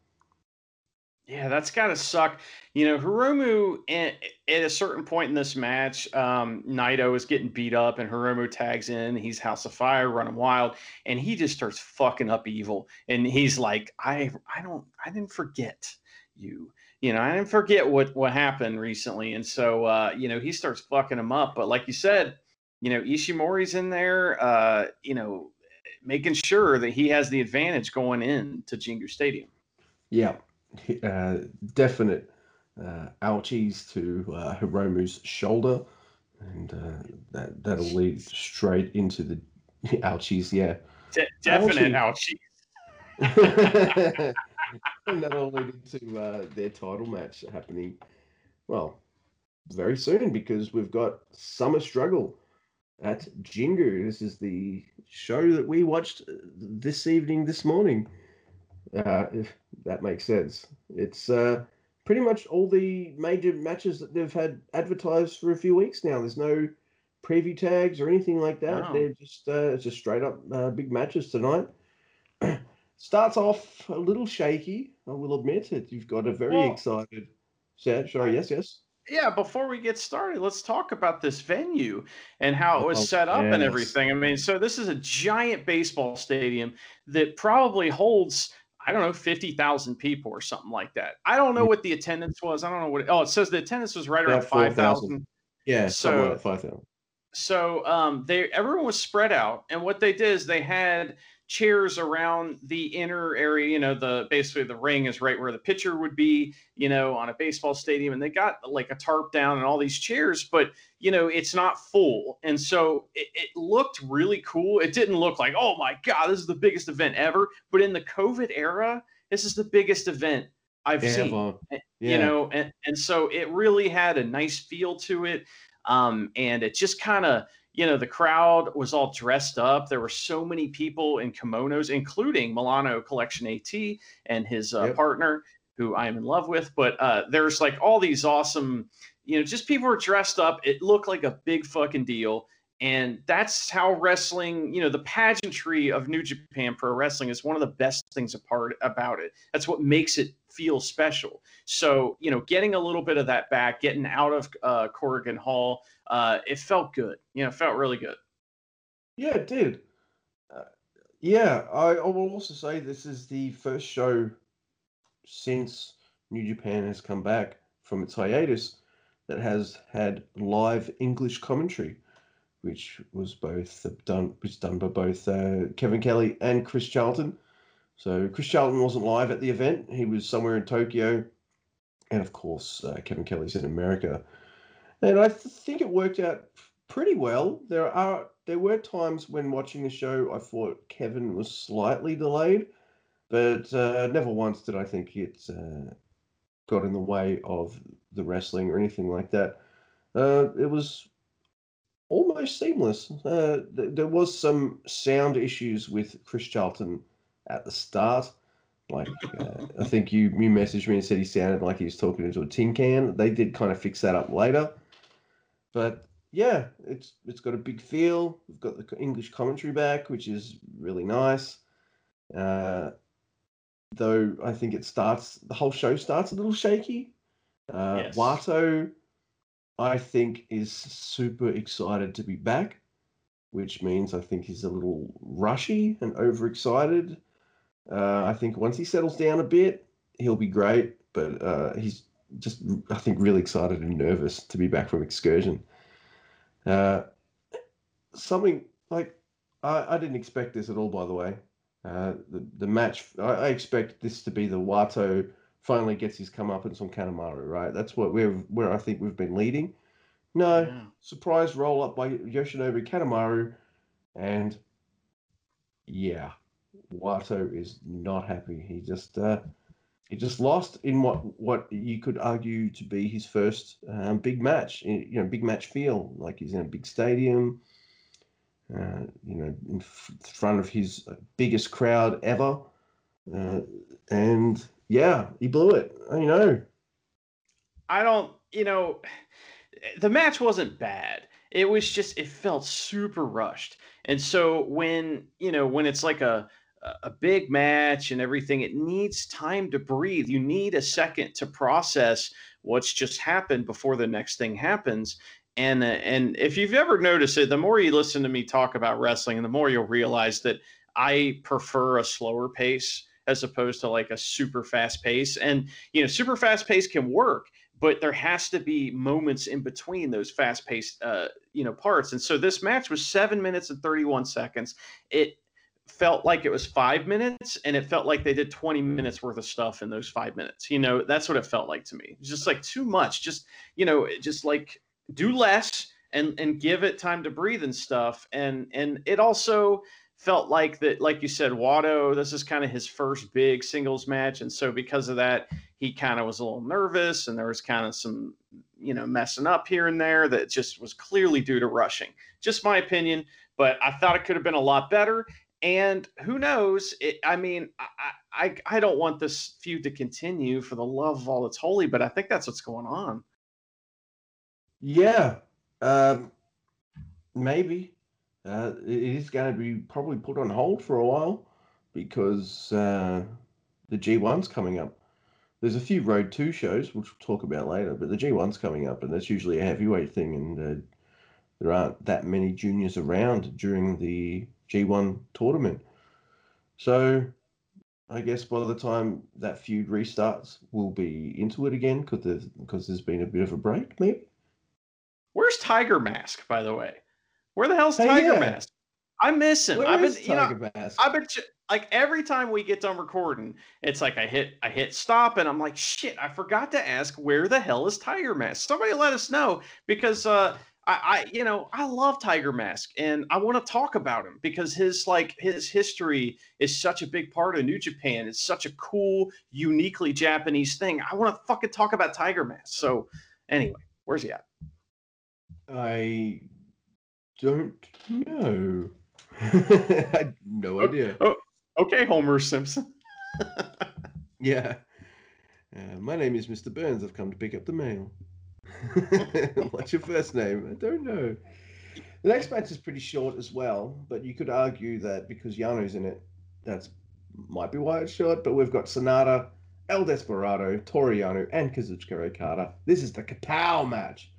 Yeah, that's got to suck. You know, Hiromu, at, at a certain point in this match, um, Naito is getting beat up, and Hiromu tags in. He's House of Fire, running wild, and he just starts fucking up evil. And he's like, I, I don't, I didn't forget you you know, I didn't forget what what happened recently, and so uh, you know he starts fucking him up. But like you said, you know Ishimori's in there, uh, you know, making sure that he has the advantage going in to Jingu Stadium. Yeah, uh, definite uh, ouchies to uh, Hiromu's shoulder, and uh, that that'll lead straight into the ouchies. Yeah, De- definite ouchies. ouchies. and that'll lead into uh, their title match happening, well, very soon because we've got Summer Struggle at Jingu. This is the show that we watched uh, this evening, this morning. Uh, if that makes sense. It's uh, pretty much all the major matches that they've had advertised for a few weeks now. There's no preview tags or anything like that. They're just uh, it's just straight up uh, big matches tonight. starts off a little shaky. I will admit it. You've got a very well, excited. Sad. Sorry. Yes. Yes. Yeah. Before we get started, let's talk about this venue and how it was oh, set up yes. and everything. I mean, so this is a giant baseball stadium that probably holds. I don't know, 50,000 people or something like that. I don't know what the attendance was. I don't know what, it, oh, it says the attendance was right around 5,000. Yeah, so, like 5,000. So um, they everyone was spread out, and what they did is they had chairs around the inner area. You know, the basically the ring is right where the pitcher would be. You know, on a baseball stadium, and they got like a tarp down and all these chairs, but you know, it's not full, and so it, it looked really cool. It didn't look like, oh my god, this is the biggest event ever. But in the COVID era, this is the biggest event I've seen. Yeah. You know, and, and so it really had a nice feel to it. Um, and it just kind of you know, the crowd was all dressed up. There were so many people in kimonos, including Milano Collection AT and his uh, yep. partner, who I am in love with. But uh, there's like all these awesome, you know, just people were dressed up. It looked like a big fucking deal. And that's how wrestling, you know, the pageantry of New Japan Pro Wrestling is one of the best things apart about it. That's what makes it feel special. So, you know, getting a little bit of that back, getting out of uh, Korakuen Hall, uh, it felt good. You know, felt really good. Yeah, it did. Uh, yeah, I, I will also say this is the first show since New Japan has come back from its hiatus that has had live English commentary, which was both done was done by both uh, Kevin Kelly and Chris Charlton. So Chris Charlton wasn't live at the event; he was somewhere in Tokyo, and of course uh, Kevin Kelly's in America. And I th- think it worked out pretty well. There are there were times when watching the show I thought Kevin was slightly delayed, but uh, never once did I think it uh, got in the way of the wrestling or anything like that. Uh, it was almost seamless. Uh, th- there was some sound issues with Chris Charlton at the start. Like uh, I think you you messaged me and said he sounded like he was talking into a tin can. They did kind of fix that up later, but yeah, it's it's got a big feel. We've got the English commentary back, which is really nice. Uh, though I think it starts the whole show starts a little shaky. Uh, yes. Wato, I think, is super excited to be back, which means I think he's a little rushy and overexcited. Uh, I think once he settles down a bit, he'll be great. But uh, he's just, I think, really excited and nervous to be back from excursion. Uh, something like I, I didn't expect this at all, by the way. Uh, the the match, I, I, expect this to be the Wato finally gets his come comeuppance on Kanemaru, right? That's what we're where I think we've been leading. No, yeah. surprise roll up by Yoshinobu Kanemaru, and yeah, Wato is not happy. He just uh, he just lost in what what you could argue to be his first um, big match. You know, big match feel like he's in a big stadium. Uh, you know, in front of his biggest crowd ever, uh, and yeah, he blew it. I know. I don't. You know, the match wasn't bad. It was just it felt super rushed, and so when you know when it's like a a big match and everything, it needs time to breathe. You need a second to process what's just happened before the next thing happens. And uh, and if you've ever noticed it, the more you listen to me talk about wrestling, and the more you'll realize that I prefer a slower pace as opposed to like a super fast pace. And you know, super fast pace can work, but there has to be moments in between those fast paced uh, you know parts. And so this match was seven minutes and thirty one seconds. It felt like it was five minutes and it felt like they did 20 minutes worth of stuff in those five minutes you know that's what it felt like to me. Just like too much just you know just like do less and and give it time to breathe and stuff and and it also felt like that like you said Wato this is kind of his first big singles match and so because of that he kind of was a little nervous and there was kind of some you know messing up here and there that just was clearly due to rushing. Just my opinion but I thought it could have been a lot better and who knows? It, I mean, I, I I don't want this feud to continue for the love of all that's holy, but I think that's what's going on. Yeah, um, maybe uh, it is going to be probably put on hold for a while because uh, the G1's coming up. There's a few Road 2 shows, which we'll talk about later, but the G1's coming up, and that's usually a heavyweight thing, and uh, there aren't that many juniors around during the G1 tournament. So I guess by the time that feud restarts, we'll be into it again because there's, because there's been a bit of a break, maybe. Where's Tiger Mask, by the way? Where the hell's hey, Tiger yeah. Mask? I miss him. Where I've been, you know, Mask? I've been like every time we get done recording, it's like I hit I hit stop and I'm like, shit, I forgot to ask where the hell is Tiger Mask? Somebody let us know because uh I, I, you know I love Tiger Mask and I want to talk about him because his like his history is such a big part of New Japan. It's such a cool, uniquely Japanese thing. I want to fucking talk about Tiger Mask. So anyway, where's he at? I don't know. I no idea. Oh, okay, Homer Simpson. yeah. Uh, my name is Mr. Burns. I've come to pick up the mail. What's your first name? I don't know. The next match is pretty short as well, but you could argue that because Yano's in it, that's might be why it's short. But we've got Sanada, El Desperado, Toru Yano, and Kazuchika Okada. This is the Kapow match.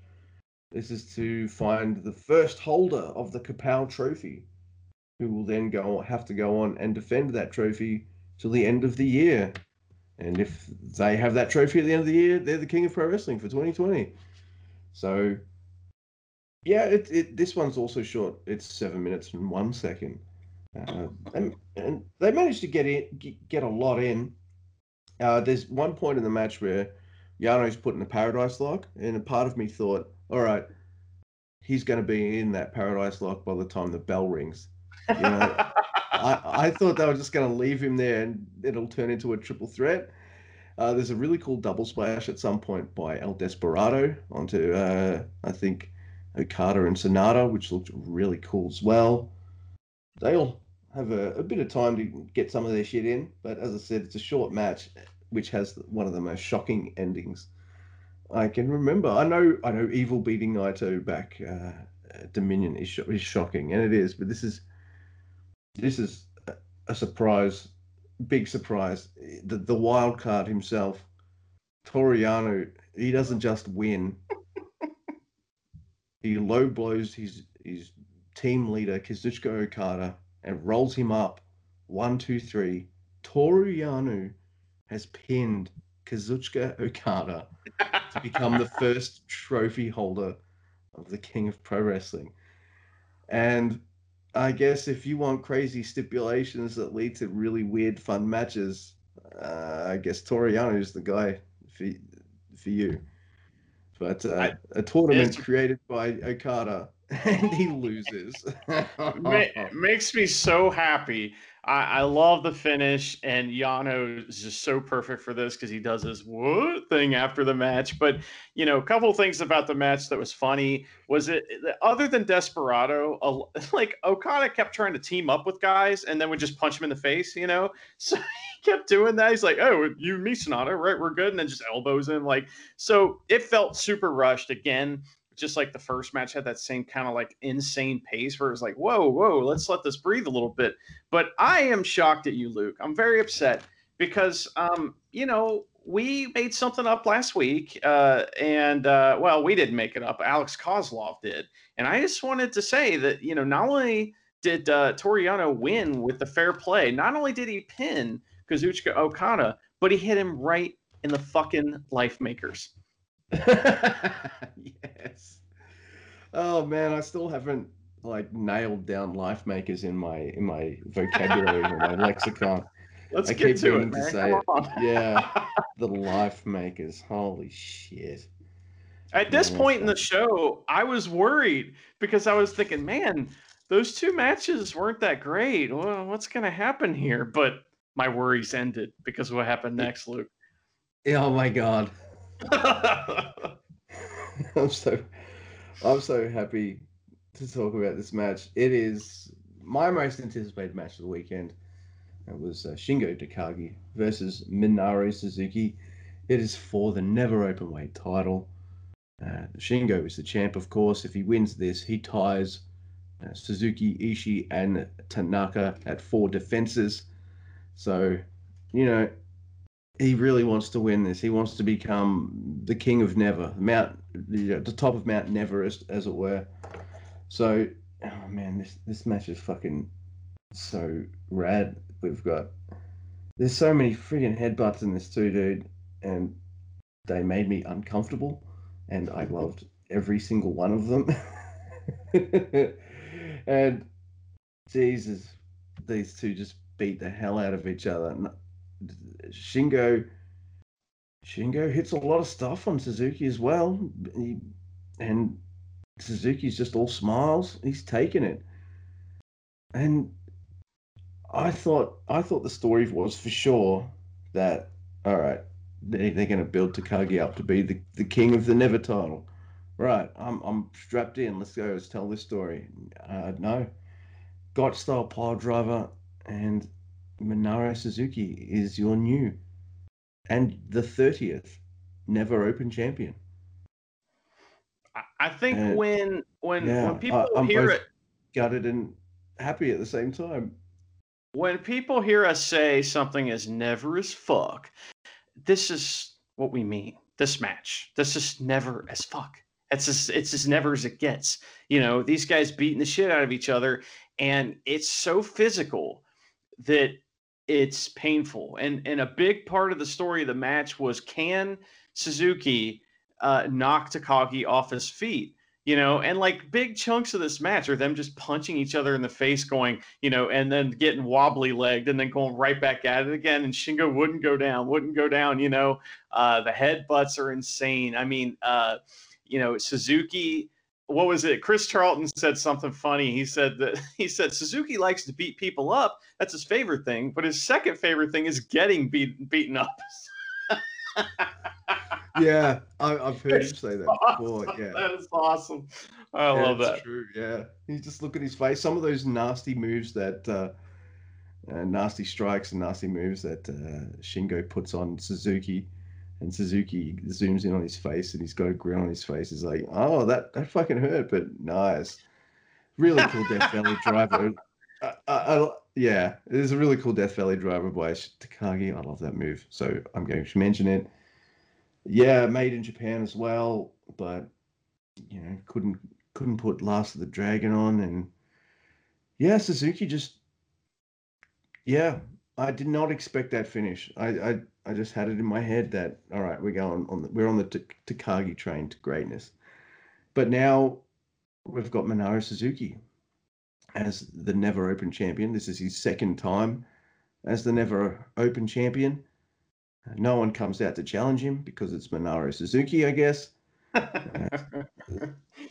This is to find the first holder of the Kapow trophy, who will then go have to go on and defend that trophy till the end of the year. And if they have that trophy at the end of the year, they're the king of pro wrestling for 2020. So, yeah, it, it this one's also short. It's seven minutes and one second, uh, and, and they managed to get in, get a lot in. Uh, there's one point in the match where Yano's put in a paradise lock, and a part of me thought, all right, he's going to be in that paradise lock by the time the bell rings. You know, I, I thought they were just going to leave him there and it'll turn into a triple threat. Uh, there's a really cool double splash at some point by El Desperado onto, uh, I think, Okada and Sanada, which looked really cool as well. They'll have a, a bit of time to get some of their shit in, but as I said, it's a short match, which has one of the most shocking endings I can remember. I know, I know, Evil beating Naito back uh, Dominion is, sh- is shocking, and it is, but this is this is a surprise, big surprise. The the wild card himself, Toru Yano, he doesn't just win. he low blows his his team leader Kazuchika Okada and rolls him up. One, two, three. Toru Yano has pinned Kazuchika Okada to become the first trophy holder of the King of Pro Wrestling. And I guess if you want crazy stipulations that lead to really weird, fun matches, uh, I guess Toru Yano is the guy for for you. But uh, I, a tournament created by Okada, and he loses. makes me so happy I, I love the finish, and Yano is just so perfect for this because he does this what thing after the match. But you know, a couple things about the match that was funny was it other than Desperado, like Okada kept trying to team up with guys and then would just punch him in the face. You know, so he kept doing that. He's like, "Oh, you, me, Sanada, right? We're good," and then just elbows him. Like, so it felt super rushed again just like the first match had that same kind of like insane pace where it was like, whoa, whoa, let's let this breathe a little bit. But I am shocked at you, Luke. I'm very upset because, um, you know, we made something up last week, uh, and uh, well, we didn't make it up. Alex Kozlov did, and I just wanted to say that you know not only did uh, Toru Yano win with the fair play, not only did he pin Kazuchika Okada, but he hit him right in the fucking life makers. yes. Oh man, I still haven't like nailed down life makers in my in my vocabulary or my lexicon. Let's I get to it, man. To say Come on. yeah, the life makers. Holy shit. At this man, point in the show, I was worried because I was thinking, man, those two matches weren't that great. Well, what's going to happen here? Mm-hmm. But my worries ended because what happened next, Luke? Oh my god. I'm so I'm so happy to talk about this match. It is my most anticipated match of the weekend. It was uh, Shingo Takagi versus Minoru Suzuki. It is for the never open weight title. Uh, Shingo is the champ, of course. If he wins this, he ties uh, Suzuki, Ishii, and Tanaka at four defenses. So, you know, he really wants to win this. He wants to become the king of Never, Mount, the, uh, the top of Mount Neverest, as it were. So, oh man, this this match is fucking so rad. We've got there's so many freaking headbutts in this too, dude, and they made me uncomfortable, and I loved every single one of them. and Jesus, these two just beat the hell out of each other. Shingo Shingo hits a lot of stuff on Suzuki as well. He, and Suzuki's just all smiles. He's taking it. And I thought I thought the story was for sure that all right, they, they're going to build Takagi up to be the, the king of the Never title. Right, I'm I'm strapped in. Let's go. Let's tell this story. Uh, no, Gotch style pile driver and Minoru Suzuki is your new and the 30th never open champion. I think and, when when yeah, when people I, hear it gutted and happy at the same time. When people hear us say something is never as fuck, this is what we mean. This match. This is never as fuck. It's as it's as never as it gets. You know, these guys beating the shit out of each other, and it's so physical that it's painful. And and a big part of the story of the match was can Suzuki uh, knock Takagi off his feet? You know, and like big chunks of this match are them just punching each other in the face, going, you know, and then getting wobbly legged and then going right back at it again. And Shingo wouldn't go down, wouldn't go down. You know, uh, the headbutts are insane. I mean, uh, you know, Suzuki what was it? Chris Charlton said something funny. He said that he said Suzuki likes to beat people up. That's his favorite thing, but his second favorite thing is getting beat, beaten up. yeah, I, have heard him say that before. Yeah, that is awesome. I yeah, love that. True. Yeah, you just look at his face. Some of those nasty moves that, uh, uh, nasty strikes and nasty moves that uh, Shingo puts on Suzuki and Suzuki zooms in on his face and he's got a grin on his face. He's like, "Oh, that that fucking hurt, but nice, really cool Death Valley driver." I, I, I, yeah, it is a really cool Death Valley driver by Takagi. I love that move, so I'm going to mention it. Yeah, made in Japan as well, but you know, couldn't couldn't put Last of the Dragon on, and yeah, Suzuki just yeah, I did not expect that finish. I, I I just had it in my head that all right, we're going on. The, we're on the T- Takagi train to greatness. But now we've got Minoru Suzuki as the Never Open champion. This is his second time as the Never Open champion. No one comes out to challenge him because it's Minoru Suzuki, I guess.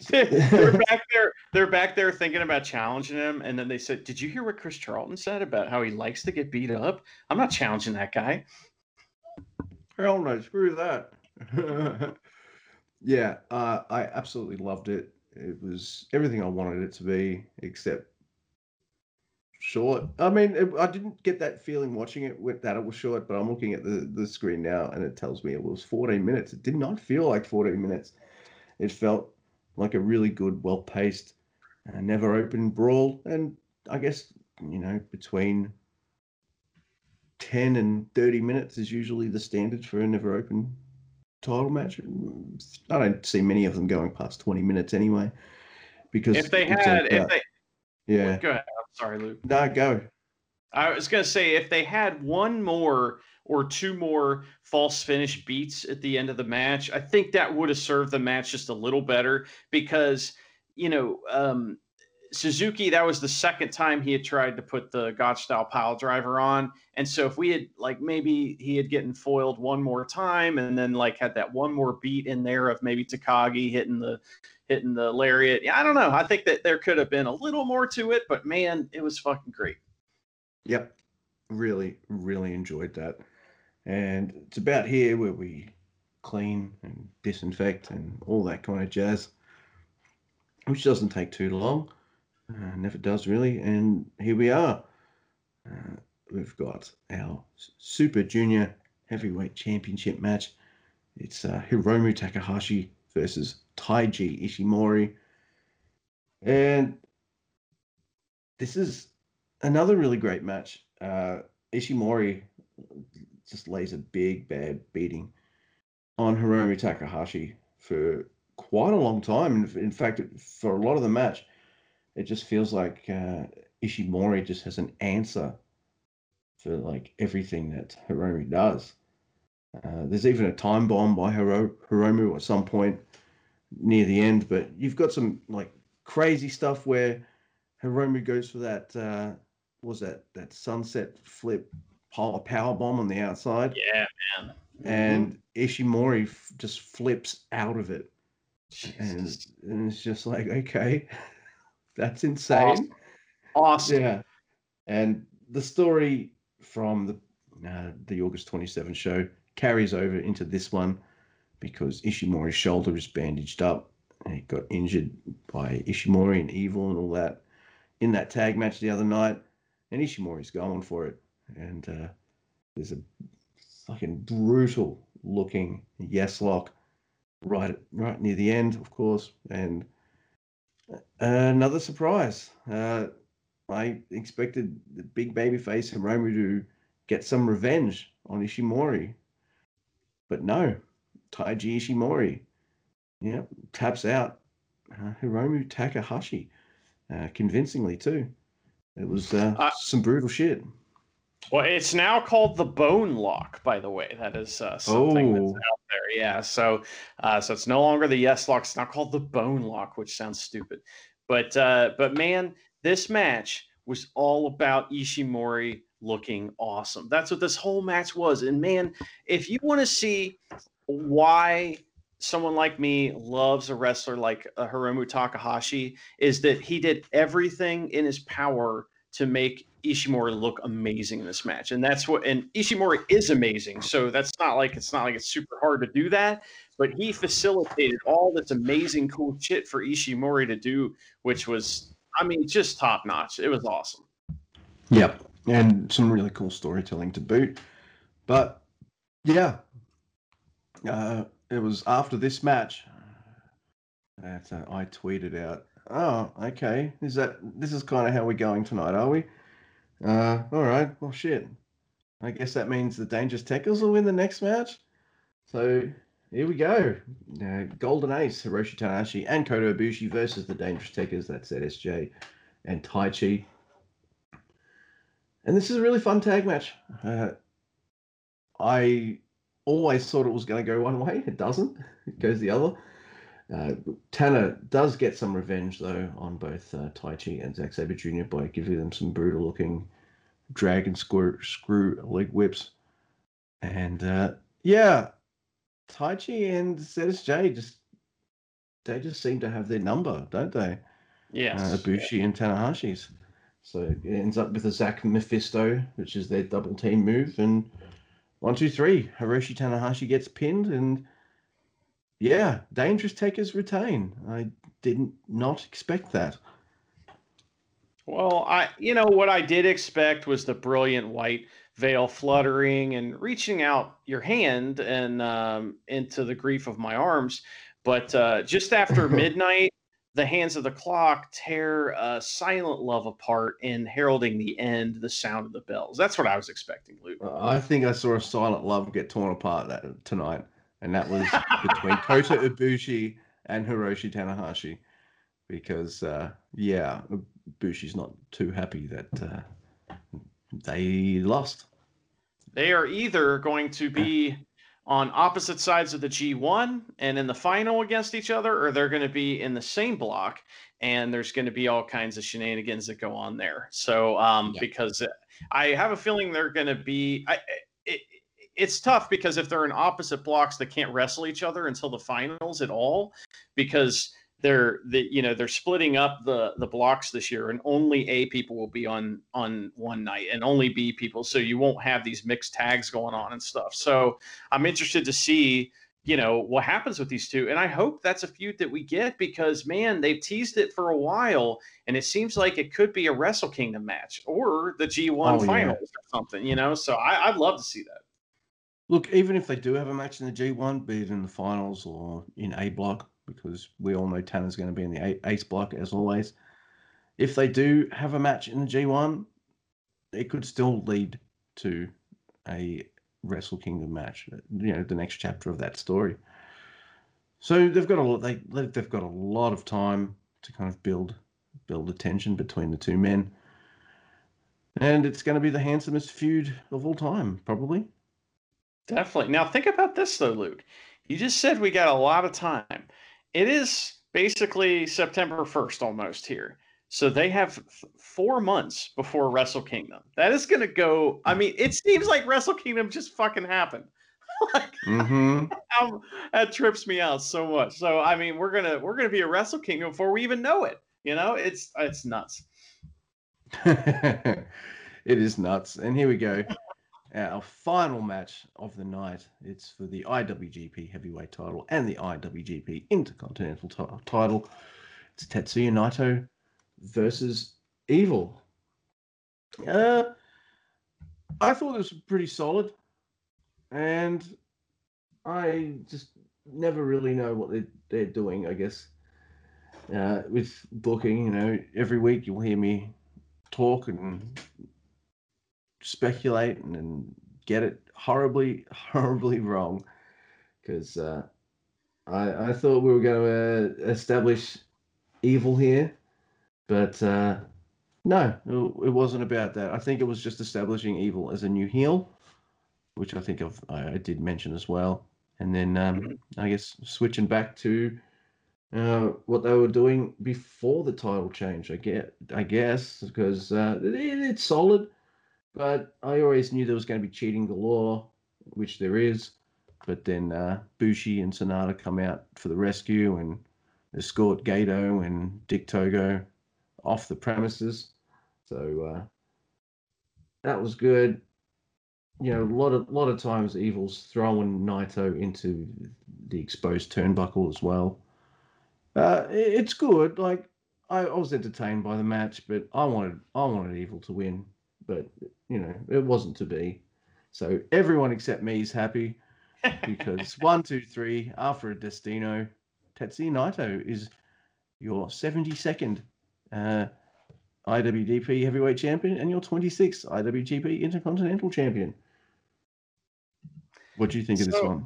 they're back there. They're back there thinking about challenging him, and then they said, "Did you hear what Chris Charlton said about how he likes to get beat up? I'm not challenging that guy." Hell no, screw that. yeah, uh, I absolutely loved it. It was everything I wanted it to be, except short. I mean, it, I didn't get that feeling watching it with that it was short, but I'm looking at the, the screen now and it tells me it was 14 minutes. It did not feel like 14 minutes. It felt like a really good, well paced, uh, never open brawl. And I guess, you know, between 10 and 30 minutes is usually the standard for a never open title match. I don't see many of them going past 20 minutes anyway. Because if they had, if they, yeah, go ahead. I'm sorry, Luke. No, go. I was gonna say if they had one more or two more false finish beats at the end of the match, I think that would have served the match just a little better because you know um, Suzuki, that was the second time he had tried to put the Gotch style pile driver on. And so if we had like maybe he had getting foiled one more time and then like had that one more beat in there of maybe Takagi hitting the hitting the lariat. Yeah, I don't know. I think that there could have been a little more to it, but man, it was fucking great. Yep. Really, really enjoyed that. And it's about here where we clean and disinfect and all that kind of jazz, which doesn't take too long. Never does really. And here we are. Uh, we've got our Super Junior Heavyweight Championship match. It's uh, Hiromu Takahashi versus Taiji Ishimori. And this is another really great match. Uh, Ishimori just lays a big, bad beating on Hiromu Takahashi for quite a long time. In fact, for a lot of the match, it just feels like uh, Ishimori just has an answer for like everything that Hiromu does. Uh, there's even a time bomb by Hiro- Hiromu at some point near the end, but you've got some like crazy stuff where Hiromu goes for that. Uh, was that that sunset flip power power bomb on the outside? Yeah, man. And Ishimori f- just flips out of it, and, and it's just like okay. That's insane. Awesome. awesome. Yeah. And the story from the uh, the August 27 show carries over into this one because Ishimori's shoulder is bandaged up. And he got injured by Ishimori and Evil and all that in that tag match the other night. And Ishimori's going for it. And uh, there's a fucking brutal looking yes lock right right near the end, of course. And Another surprise. Uh, I expected the big babyface Hiromu to get some revenge on Ishimori, but no. Taiji Ishimori, yeah, taps out uh, Hiromu Takahashi uh, convincingly too. It was uh, some brutal shit. Well, it's now called the Bone Lock, by the way. That is uh, something oh. that's out there. Yeah. So, uh, so it's no longer the Yes Lock. It's now called the Bone Lock, which sounds stupid. But uh, but man, this match was all about Ishimori looking awesome. That's what this whole match was. And man, if you want to see why someone like me loves a wrestler like uh, Hiromu Takahashi is that he did everything in his power to make Ishimori look amazing in this match. And that's what and Ishimori is amazing. So that's not like it's not like it's super hard to do that, but he facilitated all this amazing cool shit for Ishimori to do, which was I mean just top notch. It was awesome. Yep. And some really cool storytelling to boot. But yeah. Uh, it was after this match that uh, I tweeted out, "Oh, okay, is that this is kind of how we're going tonight, are we?" Uh, all right. Well, shit. I guess that means the Dangerous Tekkers will win the next match. So here we go. Uh, Golden Ace, Hiroshi Tanahashi, and Kota Ibushi versus the Dangerous Tekkers. That's ZSJ and Taichi. And this is a really fun tag match. Uh, I always thought it was going to go one way. It doesn't. It goes the other. Uh, Tanner does get some revenge though on both uh, Taichi and Zack Sabre Jr. by giving them some brutal looking dragon screw, screw leg whips. And uh, yeah, Taichi and ZSJ just they just seem to have their number, don't they? Yes. Uh, Ibushi and Tanahashi's. So it ends up with a Zack Mephisto, which is their double team move, and one, two, three. Hiroshi Tanahashi gets pinned, and yeah, Dangerous Tekkers retain. I didn't not expect that. Well, I you know what I did expect was the brilliant white veil fluttering and reaching out your hand and um, into the grief of my arms. But uh, just after midnight, the hands of the clock tear a silent love apart in heralding the end, the sound of the bells. That's what I was expecting, Luke. I think I saw a silent love get torn apart that, tonight, and that was between Kota Ibushi and Hiroshi Tanahashi, because uh, yeah, Ibushi's not too happy that uh, they lost. They are either going to be on opposite sides of the G1 and in the final against each other, or they're going to be in the same block and there's going to be all kinds of shenanigans that go on there. So, um, yeah. because I have a feeling they're going to be, I, it, it's tough because if they're in opposite blocks, they can't wrestle each other until the finals at all because they're the you know they're splitting up the the blocks this year and only a people will be on on one night and only b people so you won't have these mixed tags going on and stuff. So i'm interested to see you know what happens with these two and i hope that's a feud that we get because man they've teased it for a while and it seems like it could be a wrestle kingdom match or the g1 oh, finals yeah. or something you know? So I, i'd love to see that. Look even if they do have a match in the g1 be it in the finals or in a block because we all know Tanner's going to be in the ace block as always. If they do have a match in the G1, it could still lead to a Wrestle Kingdom match. You know, the next chapter of that story. So they've got a lot. They they've got a lot of time to kind of build build a tension between the two men, and it's going to be the handsomest feud of all time, probably. Definitely. Now think about this though, Luke. You just said we got a lot of time it is basically September 1st almost here. So they have four months before Wrestle Kingdom. That is going to go. I mean, it seems like Wrestle Kingdom just fucking happened. like, mm-hmm. that trips me out so much. So I mean, we're gonna we're gonna be a Wrestle Kingdom before we even know it. You know, it's it's nuts. it is nuts. And here we go our final match of the night. It's for the IWGP Heavyweight title and the IWGP Intercontinental t- title. It's Tetsuya Naito versus Evil. Uh, I thought it was pretty solid, and I just never really know what they're, they're doing. I guess uh, with booking, you know, every week you'll hear me talk and speculate and, and get it horribly, horribly wrong because uh, I, I thought we were going to uh, establish evil here, but uh, no, it, wasn't about that. I think it was just establishing evil as a new heel, which I think I've, I, I did mention as well. And then um, mm-hmm. I guess switching back to uh, what they were doing before the title change. I get, I guess, because uh, it, it's solid. But I always knew there was going to be cheating galore, which there is. but then uh, Bushi and Sanada come out for the rescue and escort Gedo and Dick Togo off the premises. So uh, that was good. You know, a lot of lot of times Evil's throwing Naito into the exposed turnbuckle as well. Uh, it's good. Like I, I was entertained by the match, but I wanted I wanted Evil to win, but you know it wasn't to be. So everyone except me is happy because one, two, three, Alfred Destino, Tetsuya Naito is your 72nd uh, IWGP Heavyweight Champion and your 26th IWGP Intercontinental Champion. What do you think so, of this one?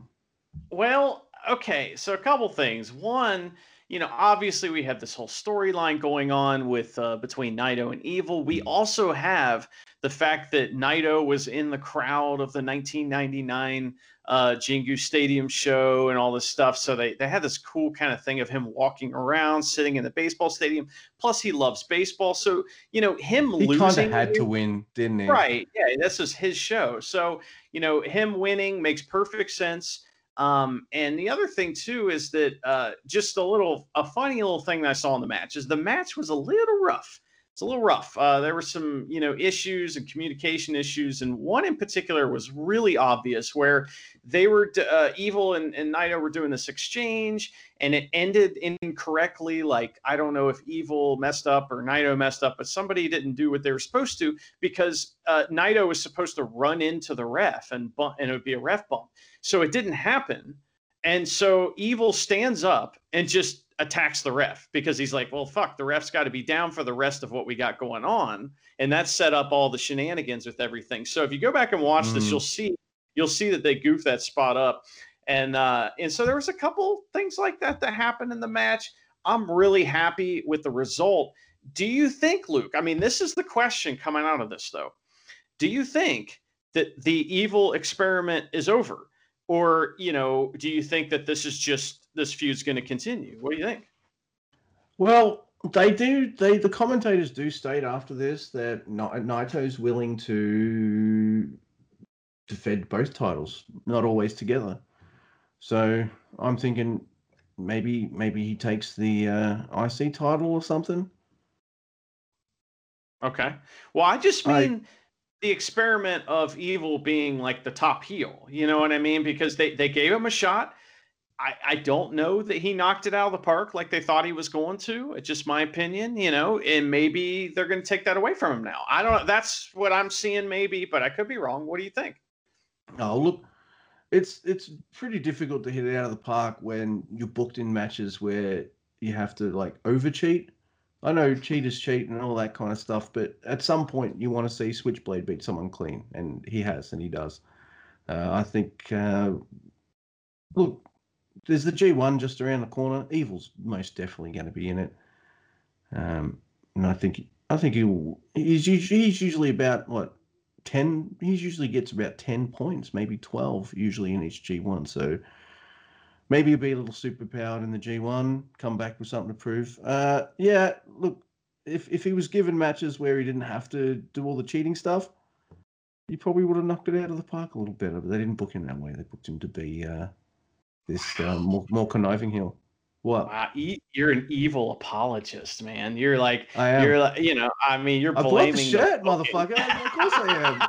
Well, okay, so a couple things. One, you know, obviously we have this whole storyline going on with uh, between Naito and Evil. We also have the fact that Naito was in the crowd of the 1999 uh, Jingu Stadium show and all this stuff. So they, they had this cool kind of thing of him walking around, sitting in the baseball stadium. Plus, he loves baseball. So, you know, him he losing. He kind of had to win, didn't he? Right. Yeah. This is his show. So, you know, him winning makes perfect sense. Um, and the other thing too is that uh, just a little, a funny little thing that I saw in the match is the match was a little rough it's a little rough. Uh, there were some, you know, issues and communication issues, and one in particular was really obvious, where they were uh, Evil and, and Naito were doing this exchange, and it ended incorrectly. Like I don't know if Evil messed up or Naito messed up, but somebody didn't do what they were supposed to because uh, Naito was supposed to run into the ref and bump, and it would be a ref bump. So it didn't happen, and so Evil stands up and just attacks the ref because he's like, well, fuck, the ref's got to be down for the rest of what we got going on, and that set up all the shenanigans with everything. So if you go back and watch mm. this, you'll see you'll see that they goof that spot up, and uh, and so there was a couple things like that that happened in the match. I'm really happy with the result. Do you think, Luke? I mean, this is the question coming out of this, though. Do you think that the evil experiment is over? Or you know do you think that this is just this feud's going to continue? What do you think? Well they do they the commentators do state after this that naito's willing to defend both titles not always together. So i'm thinking maybe maybe he takes the uh, ic title or something. Okay. Well i just mean the experiment of evil being like the top heel. You know what I mean? Because they, they gave him a shot. I, I don't know that he knocked it out of the park like they thought he was going to. It's just my opinion, you know, and maybe they're going to take that away from him now. I don't know. That's what I'm seeing, maybe, but I could be wrong. What do you think? Oh, look, it's it's pretty difficult to hit it out of the park when you're booked in matches where you have to like over cheat I know cheaters cheat and all that kind of stuff, but at some point you want to see Switchblade beat someone clean, and he has, and he does. Uh, I think. Uh, look, there's the G1 just around the corner. Evil's most definitely going to be in it, um, and I think I think he'll. He's he's usually about what ten. He usually gets about ten points, maybe twelve, usually in each G1. So maybe be a little superpowered in the G1, come back with something to prove. Uh, yeah, look, if if he was given matches where he didn't have to do all the cheating stuff, he probably would have knocked it out of the park a little better. But they didn't book him that way. They booked him to be uh, this uh, more, more conniving heel. What? Wow, you're an evil apologist, man. You're like, you're like, you know, I mean, you're I blaming the shirt, the motherfucker. of course I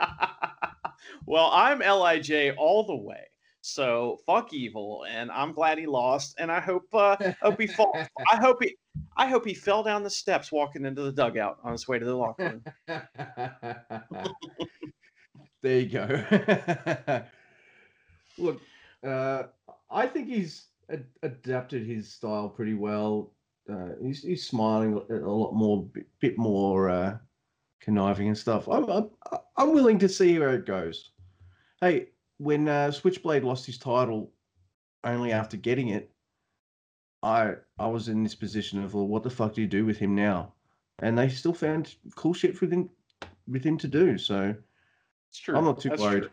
am. well, I'm Lij all the way. So fuck evil, and I'm glad he lost. And I hope uh, hope he fall. I hope he I hope he fell down the steps walking into the dugout on his way to the locker room. there you go. Look, uh, I think he's ad- adapted his style pretty well. Uh, he's, he's smiling a, lot more, bit, bit more uh, conniving and stuff. I'm, I'm I'm willing to see where it goes. Hey, when uh, Switchblade lost his title only after getting it, I I was in this position of well, what the fuck do you do with him now? And they still found cool shit for him with him to do. So it's true. I'm not too That's worried. True.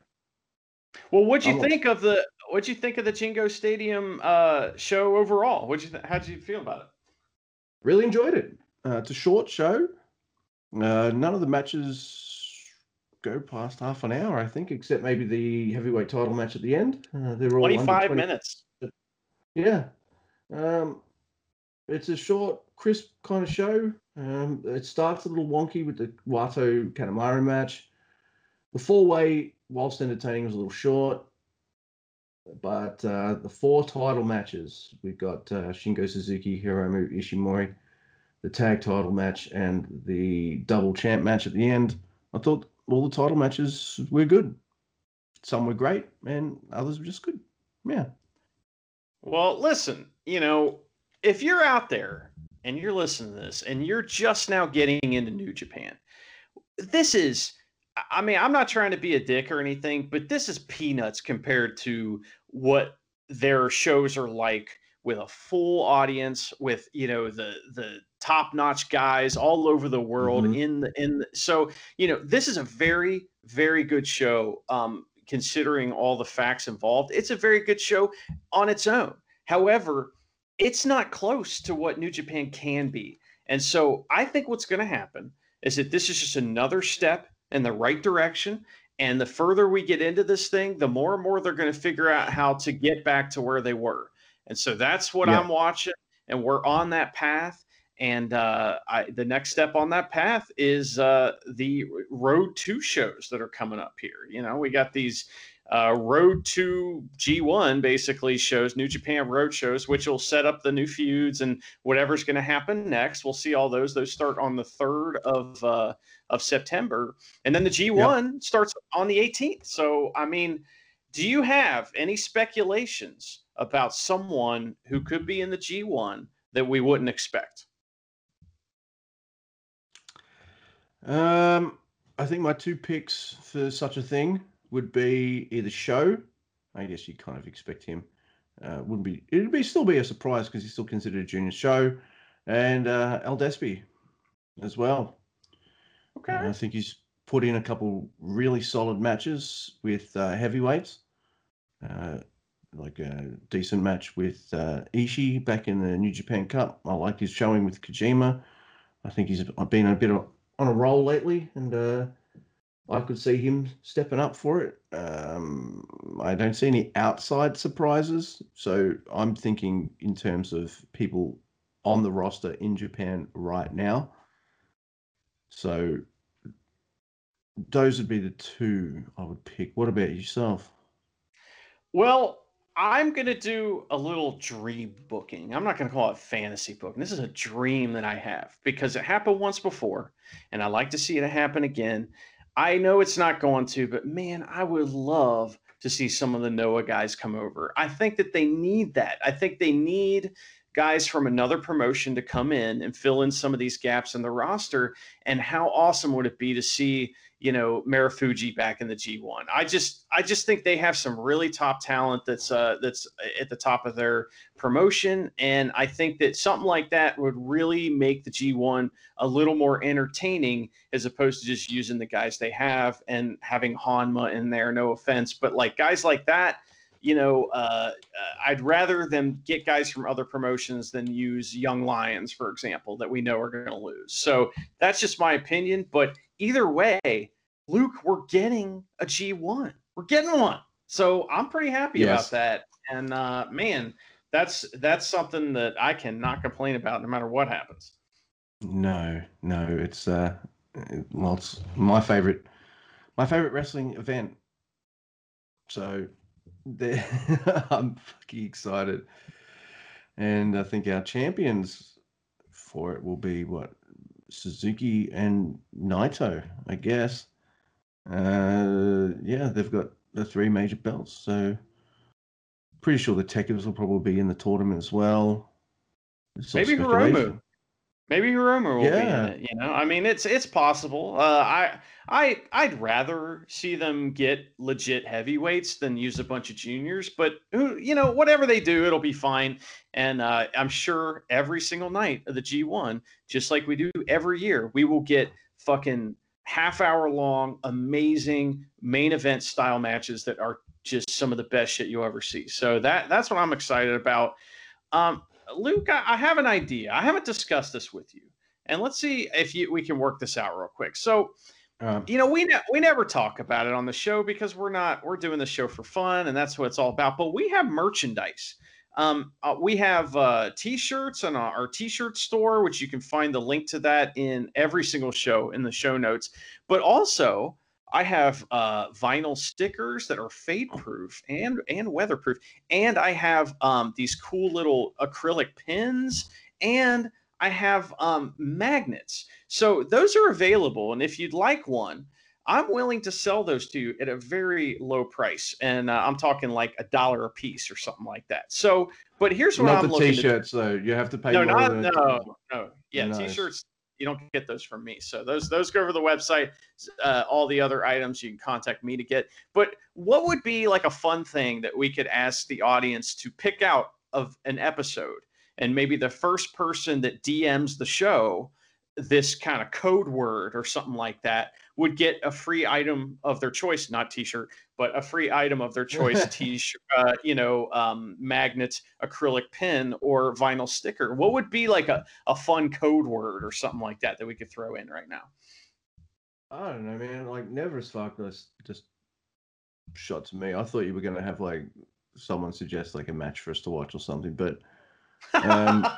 Well, what'd you I'm think not... of the what'd you think of the Jingu Stadium uh, show overall? What'd you th- how'd you feel about it? Really enjoyed it. Uh, it's a short show. Uh, none of the matches go past half an hour, I think, except maybe the heavyweight title match at the end. Uh, they're all 25 20... minutes. Yeah. Um, it's a short, crisp kind of show. Um, it starts a little wonky with the Wato Kanemaru match. The four way, whilst entertaining, was a little short. But uh, the four title matches we've got uh, Shingo Suzuki, Hiromu Ishimori, the tag title match, and the double champ match at the end. I thought all the title matches were good. Some were great, and others were just good. Yeah. Well, listen, you know, if you're out there and you're listening to this and you're just now getting into New Japan, this is I mean, I'm not trying to be a dick or anything, but this is peanuts compared to what their shows are like with a full audience with you know the the top notch guys all over the world mm-hmm. in the in the, so you know this is a very very good show um considering all the facts involved it's a very good show on its own however it's not close to what new japan can be and so i think what's going to happen is that this is just another step in the right direction. And the further we get into this thing, the more and more they're going to figure out how to get back to where they were. And so that's what yeah. I'm watching. And we're on that path. And uh, I, the next step on that path is uh, the road two shows that are coming up here. You know, we got these uh, Road to G1 basically shows New Japan Road shows, which will set up the new feuds and whatever's going to happen next. We'll see all those. Those start on the third of uh, of September, and then the G1 yep. starts on the 18th. So, I mean, do you have any speculations about someone who could be in the G1 that we wouldn't expect? Um, I think my two picks for such a thing would be either Sho. I guess you kind of expect him. Uh, wouldn't be. It'd be still be a surprise because he's still considered a junior show, and uh, El Despy as well. Okay. Uh, I think he's put in a couple really solid matches with uh, heavyweights. Uh, like a decent match with uh, Ishii back in the New Japan Cup. I like his showing with Kojima. I think he's been a bit of, on a roll lately, and uh, I could see him stepping up for it. Um, I don't see any outside surprises, so I'm thinking in terms of people on the roster in Japan right now. So those would be the two I would pick. What about yourself? Well, I'm going to do a little dream booking. I'm not going to call it fantasy booking. This is a dream that I have because it happened once before, and I like to see it happen again. I know it's not going to, but man, I would love to see some of the Noah guys come over. I think that they need that. I think they need guys from another promotion to come in and fill in some of these gaps in the roster. And how awesome would it be to see you know Marufuji back in the G1. I just I just think they have some really top talent that's uh, that's at the top of their promotion, and I think that something like that would really make the G1 a little more entertaining as opposed to just using the guys they have and having Honma in there. No offense, but like guys like that. You know, uh, uh I'd rather them get guys from other promotions than use young lions, for example, that we know are going to lose. So that's just my opinion. But either way, Luke, we're getting a G1. We're getting one. So I'm pretty happy yes. about that. And uh, man, that's that's something that I cannot complain about no matter what happens. No, no, it's uh well it's my favorite my favorite wrestling event. So I'm fucking excited. And I think our champions for it will be what Suzuki and Naito, I guess. Uh, yeah, they've got the three major belts, so pretty sure the Tekkers will probably be in the tournament as well. Maybe Hiromu. Maybe Hiromu will yeah. be in it. You know, I mean, it's it's possible. Uh, I I I'd rather see them get legit heavyweights than use a bunch of juniors. But who, you know, whatever they do, it'll be fine. And uh, I'm sure every single night of the G1, just like we do every year, we will get fucking half hour long, amazing main event style matches that are just some of the best shit you'll ever see. So that that's what I'm excited about. Um, Luke, I, I have an idea. I haven't discussed this with you, and let's see if you, we can work this out real quick. So Um, you know, we ne- we never talk about it on the show because we're not we're doing the show for fun, and that's what it's all about. But we have merchandise. Um, uh, we have uh, t-shirts on our, our, t-shirt store, which you can find the link to that in every single show in the show notes. But also, I have uh, vinyl stickers that are fade proof and and weatherproof, and I have um, these cool little acrylic pins, and I have um, magnets. So those are available, and if you'd like one, I'm willing to sell those to you at a very low price, and uh, I'm talking like a dollar a piece or something like that. So, but here's what not I'm the t-shirts to... though. You have to pay. No, not no, no. Yeah, nice. t-shirts. You don't get those from me. So those those go over the website. Uh, all the other items you can contact me to get. But what would be like a fun thing that we could ask the audience to pick out of an episode, and maybe the first person that DMs the show this kind of code word or something like that would get a free item of their choice, not t-shirt, but a free item of their choice, t-shirt, uh, you know, um, magnets, acrylic pen, or vinyl sticker. What would be like a, a fun code word or something like that that we could throw in right now? I don't know, man. Like never as fuck just just shot to me. I thought you were gonna have like someone suggest like a match for us to watch or something, but um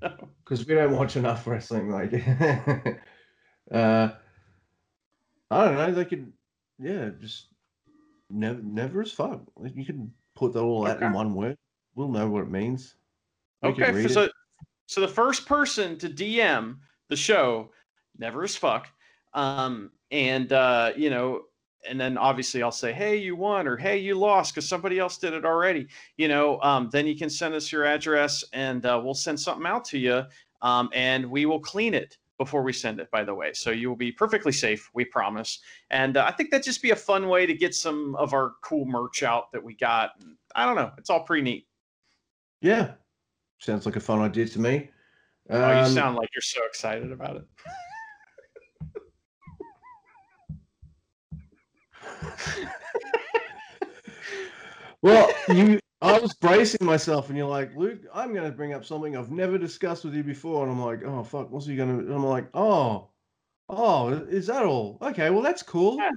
because we don't watch enough wrestling. Like, uh, I don't know. They could, yeah, just never, never as fuck. You can put that all out in one word. We'll know what it means. We okay, so it. so the first person to DM the show, never as fuck, um, and uh, you know, and then obviously I'll say, "Hey, you won," or "Hey, you lost," because somebody else did it already. You know, um, then you can send us your address, and uh, we'll send something out to you, um, and we will clean it before we send it. By the way, so you will be perfectly safe, we promise. And uh, I think that'd just be a fun way to get some of our cool merch out that we got. I don't know, it's all pretty neat. Yeah, sounds like a fun idea to me. Um, oh, you um, sound like you're so excited about it. well, you, I was bracing myself, and you're like, Luke, I'm going to bring up something I've never discussed with you before, and I'm like, oh fuck, what's he going to? I'm like, oh, oh, is that all? Okay, well that's cool. Yeah.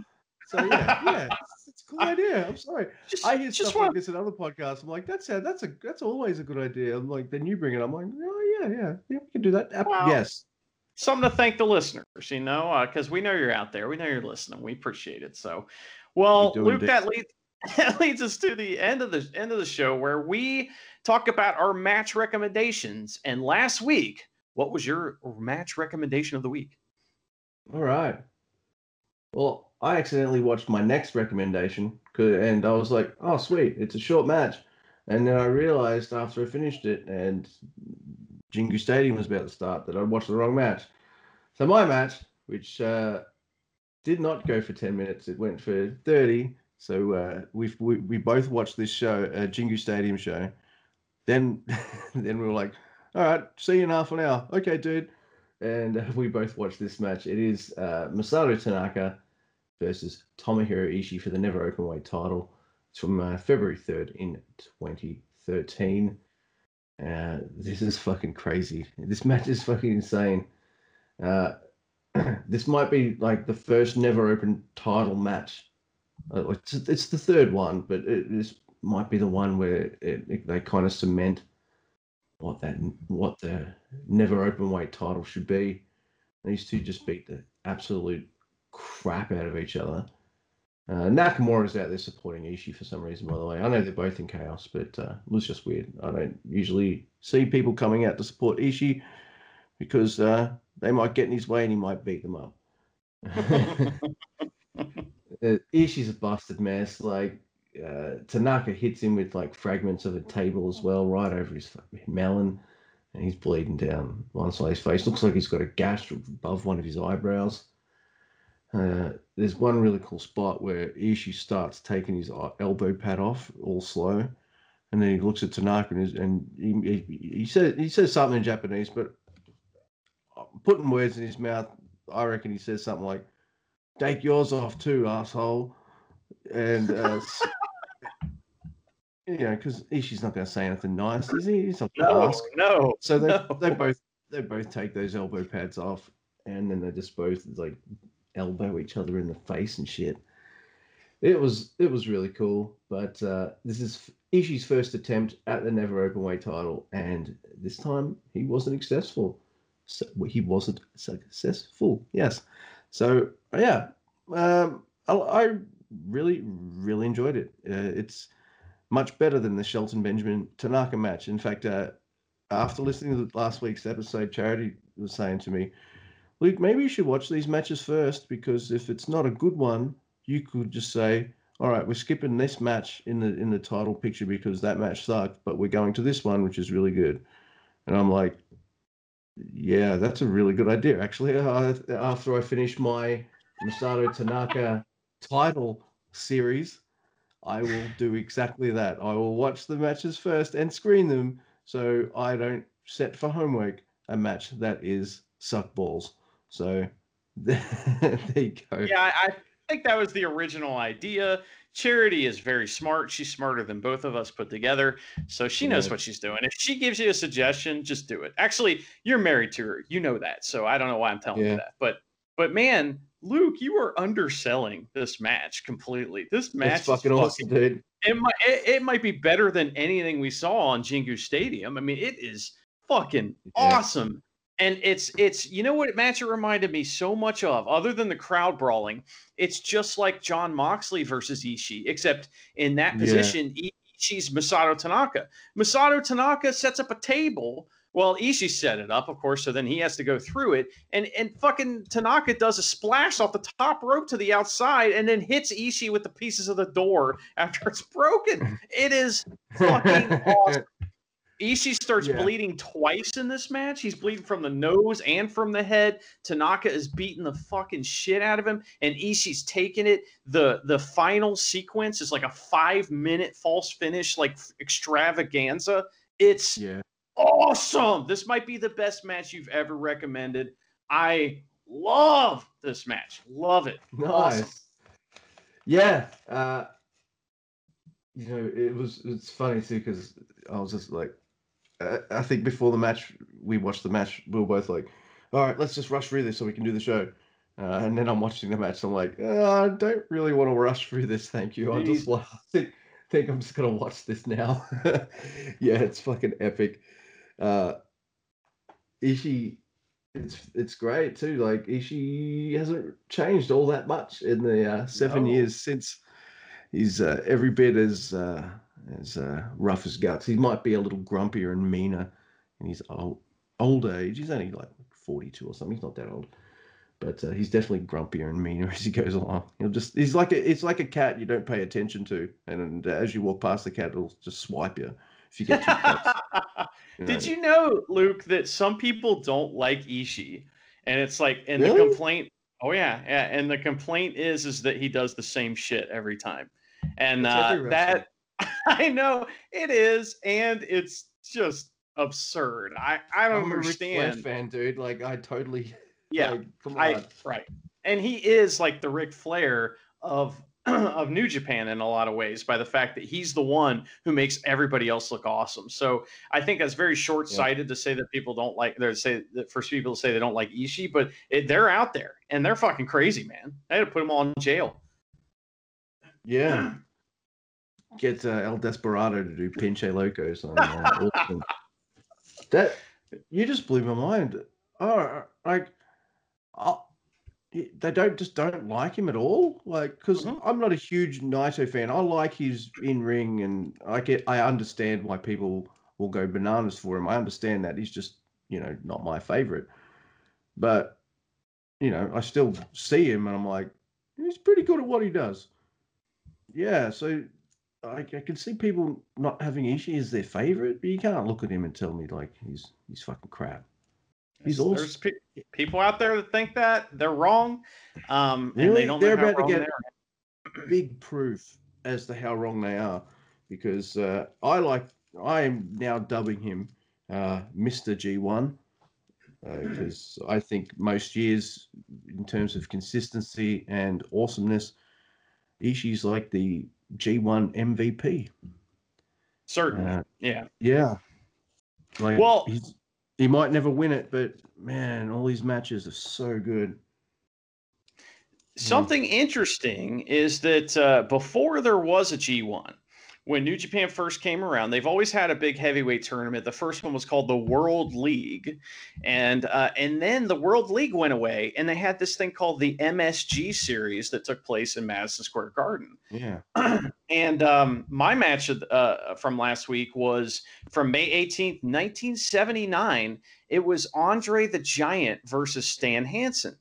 So yeah, yeah, it's, a cool idea. I'm sorry. Just, I hear stuff want... like this in other podcasts. I'm like, that's a, that's a that's always a good idea. I'm like, then you bring it. I'm like, oh yeah, yeah, yeah, we can do that. Well, yes. Something to thank the listeners, you know, because uh, we know you're out there. We know you're listening. We appreciate it. So, well, Luke, that leads that leads us to the end of the end of the show where we talk about our match recommendations. And last week, what was your match recommendation of the week? All right. Well, I accidentally watched my next recommendation, and I was like, "Oh, sweet, it's a short match." And then I realized after I finished it, and Jingu Stadium was about to start, that I'd watched the wrong match. So my match, which uh, did not go for 10 minutes. It went for 30. So uh, we we both watched this show, uh, Jingu Stadium show. Then then we were like, all right, see you in half an hour. Okay, dude. And uh, we both watched this match. It is uh, Masato Tanaka versus Tomohiro Ishii for the Never Openweight title. It's from uh, February 3rd in 2013. Uh, this is fucking crazy. This match is fucking insane. Uh, this might be like the first never open title match. Uh, it's, it's the third one, but it, this might be the one where it, it, they kind of cement what that what the never open weight title should be. These two just beat the absolute crap out of each other. Uh, Nakamura's out there supporting Ishii for some reason, by the way. I know they're both in chaos, but uh, it was just weird. I don't usually see people coming out to support Ishii because uh, they might get in his way and he might beat them up. uh, Ishii's a busted mess. Like uh, Tanaka hits him with like fragments of a table as well, right over his melon, and he's bleeding down one side of his face. Looks like he's got a gash above one of his eyebrows. Uh, there's one really cool spot where Ishii starts taking his elbow pad off, all slow, and then he looks at Tanaka and, and he, he, he says he says something in Japanese, but putting words in his mouth, I reckon he says something like, "Take yours off too, asshole," and uh, you know, because Ishii's not going to say anything nice, is he? He's not going to no, ask. No. So they no. they both they both take those elbow pads off, and then they just both like elbow each other in the face and shit. It was it was really cool, but uh, this is Ishii's first attempt at the never openweight title, and this time he wasn't successful. So he wasn't successful. Yes. So yeah, um, I, I, really really enjoyed it. Uh, it's much better than the Shelton Benjamin Tanaka match. In fact, uh, after listening to last week's episode, Charity was saying to me, Luke, maybe you should watch these matches first because if it's not a good one, you could just say, all right, we're skipping this match in the in the title picture because that match sucked, but we're going to this one, which is really good. And I'm like, yeah, that's a really good idea. Actually, uh, after I finish my Masato Tanaka title series, I will do exactly that. I will watch the matches first and screen them so I don't set for homework a match that is suck balls. So there you go. Yeah, I think that was the original idea. Charity is very smart. She's smarter than both of us put together. So she knows what she's doing. If she gives you a suggestion, just do it. Actually, you're married to her. You know that. So I don't know why I'm telling yeah. you that. But but man, Luke, you are underselling this match completely. This match it's fucking, fucking awesome, dude. It might it, it, might be better than anything we saw on Jingu Stadium. I mean, it is fucking yeah. awesome. And it's it's you know what match it reminded me so much of, other than the crowd brawling. It's just like John Moxley versus Ishii, except in that position, yeah. Ishii's Masato Tanaka. Masato Tanaka sets up a table well, Ishii set it up, of course, so then he has to go through it. And and fucking Tanaka does a splash off the top rope to the outside and then hits Ishii with the pieces of the door after it's broken. It is fucking awesome. Ishii starts yeah. bleeding twice in this match. He's bleeding from the nose and from the head. Tanaka is beating the fucking shit out of him, and Ishii's taking it. the The final sequence is like a five minute false finish, like extravaganza. It's yeah awesome. This might be the best match you've ever recommended. I love this match. Love it. Nice. Awesome. Yeah. Uh, you know, it was it's funny too because I was just like, uh, I think before the match, we watched the match. We were both like, all right, let's just rush through this so we can do the show. Uh, and then I'm watching the match. I'm like, oh, I don't really want to rush through this. Thank you. I just like, think, think I'm just gonna watch this now. yeah, it's fucking epic uh, Ishii, it's it's great too. Like Ishii hasn't changed all that much in the uh, seven no. years since. He's uh, every bit as uh, as uh, rough as guts. He might be a little grumpier and meaner in his old old age. He's only like forty two or something. He's not that old, but uh, he's definitely grumpier and meaner as he goes along. He'll just he's like a, it's like a cat you don't pay attention to, and, and as you walk past the cat, it'll just swipe you if you get. Did you know, Luke, that some people don't like Ishii, and it's like, and really? the complaint. Oh yeah, yeah, and the complaint is is that he does the same shit every time, and uh, that I know it is, and it's just absurd. I I don't I'm understand. A Ric Flair fan, dude. Like I totally. Yeah, like, I right, and he is like the Ric Flair of of New Japan in a lot of ways by the fact that he's the one who makes everybody else look awesome. So I think that's very short sighted yeah. to say that people don't like. They say that for people to say they don't like Ishii, but it, they're out there and they're fucking crazy, man. I had to put them all in jail. Yeah. Get uh, El Desperado to do Pinche Locos on uh, that. You just blew my mind. Oh, like, I'll, they don't just don't like him at all. Like, because mm-hmm. I'm not a huge Naito fan. I like his in ring, and I get, I understand why people will go bananas for him. I understand that he's just, you know, not my favorite. But, you know, I still see him, and I'm like, he's pretty good at what he does. Yeah, so I, I can see people not having Ishii as their favorite, but you can't look at him and tell me like he's he's fucking crap. He's awesome. There's pe- people out there that think that they're wrong, um, really? and they don't. They're about to get big proof as to how wrong they are, because uh, I like I am now dubbing him uh, Mr. G1 because uh, I think most years, in terms of consistency and awesomeness, Ishii's like the G1 MVP. Certainly, uh, yeah, yeah. Like, well, he's he might never win it, but man, all these matches are so good. something mm. interesting is that uh, before there was a G1, when New Japan first came around, they've always had a big heavyweight tournament. The first one was called the World League, and uh, and then the World League went away, and they had this thing called the MSG Series that took place in Madison Square Garden. Yeah. and um, my match uh, from last week was from May 18th, 1979. It was Andre the Giant versus Stan Hansen.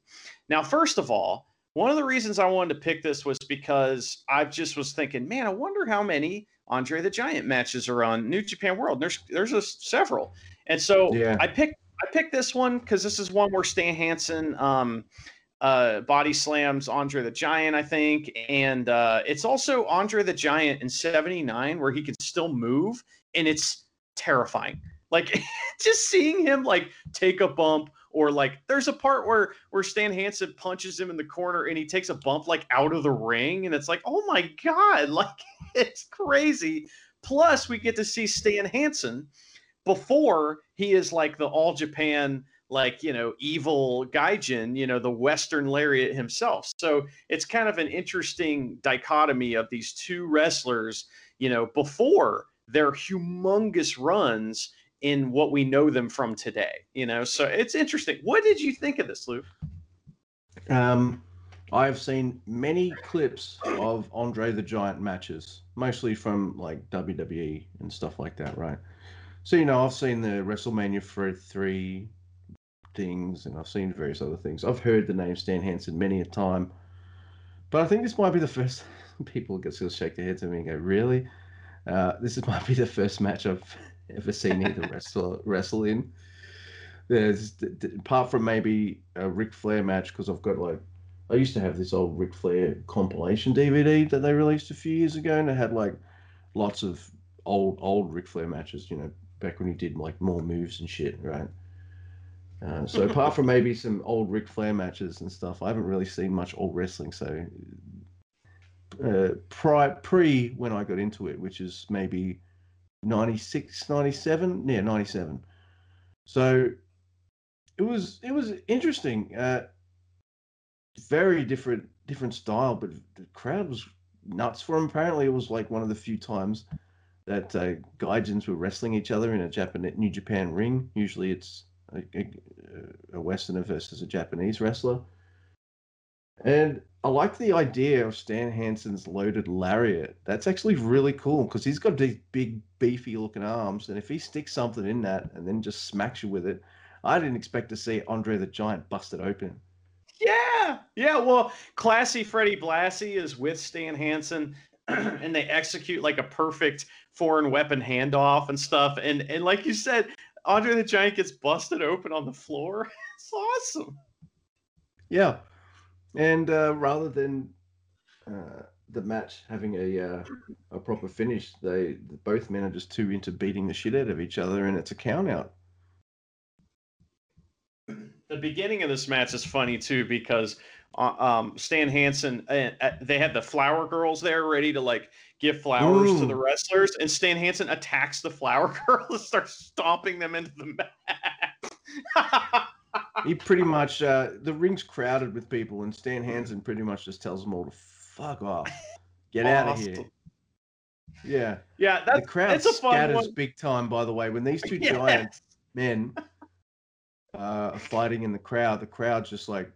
Now, first of all, one of the reasons I wanted to pick this was because I just was thinking, man, I wonder how many Andre the Giant matches are on New Japan World. There's there's a, several, and so yeah. I picked I picked this one because this is one where Stan Hansen um, uh, body slams Andre the Giant, I think, and uh, it's also Andre the Giant in '79 where he can still move, and it's terrifying. Like just seeing him like take a bump or like there's a part where where Stan Hansen punches him in the corner and he takes a bump like out of the ring and it's like oh my god like it's crazy. Plus we get to see Stan Hansen before he is like the all Japan like you know evil gaijin you know the western lariat himself. So it's kind of an interesting dichotomy of these two wrestlers you know before their humongous runs in what we know them from today. You know, so it's interesting. What did you think of this, Luke? Um, I've seen many clips of Andre the Giant matches, mostly from like WWE and stuff like that, right? So you know, I've seen the WrestleMania for three things, and I've seen various other things. I've heard the name Stan Hansen many a time, but I think this might be the first. People get to shake their heads at me and go, "Really?" Uh, this is, might be the first match I've ever seen either wrestle wrestle in. There's apart from maybe a Ric Flair match because I've got like I used to have this old Ric Flair compilation DVD that they released a few years ago, and it had like lots of old old Ric Flair matches. You know, back when he did like more moves and shit, right? Uh, so apart from maybe some old Ric Flair matches and stuff, I haven't really seen much old wrestling. So uh, pri- pre when I got into it, which is maybe 96, 97. Yeah, 97. So it was it was interesting. Uh, very different different style, but the crowd was nuts for him. Apparently, it was like one of the few times that uh, gaijins were wrestling each other in a Japan New Japan ring. Usually, it's a, a, a Westerner versus a Japanese wrestler. And I like the idea of Stan Hansen's loaded lariat. That's actually really cool because he's got these big, beefy looking arms. And if he sticks something in that and then just smacks you with it, I didn't expect to see Andre the Giant busted open. Yeah. Yeah. Well, classy Freddie Blassie is with Stan Hansen and they execute like a perfect foreign weapon handoff and stuff. And and like you said, Andre the Giant gets busted open on the floor. It's awesome. Yeah. And uh, rather than uh, the match having a uh, a proper finish, they both men are just too into beating the shit out of each other, and it's a count out. The beginning of this match is funny too because uh, um, Stan Hansen, uh, uh, they had the flower girls there ready to like give flowers Ooh. to the wrestlers, and Stan Hansen attacks the flower girls and starts stomping them into the mat he pretty much uh, the ring's crowded with people, and Stan Hansen pretty much just tells them all to fuck off, get out of here. Yeah, yeah. the crowd scatters big time. By the way, when these two yes. giant men uh, are fighting in the crowd, the crowd's just like,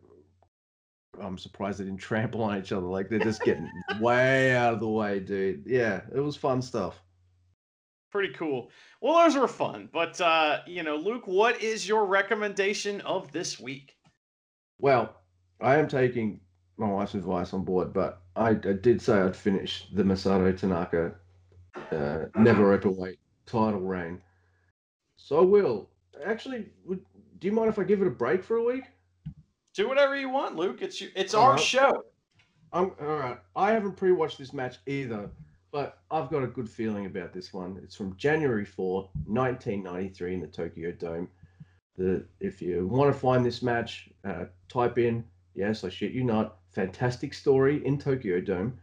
I'm surprised they didn't trample on each other. Like they're just getting way out of the way, dude. Yeah, it was fun stuff pretty cool. Well, those were fun. But uh, you know, Luke, what is your recommendation of this week? Well, I am taking my wife's advice on board, but I, I did say I'd finish the Masato Tanaka uh, never open weight title reign. So I will. Actually, would, do you mind if I give it a break for a week? Do whatever you want, Luke. It's your, it's all our right. show. I'm all right. I haven't pre-watched this match either, but I've got a good feeling about this one. It's from January 4, 1993, in the Tokyo Dome. The if you want to find this match, uh, type in yes, I shit you not. Fantastic story in Tokyo Dome.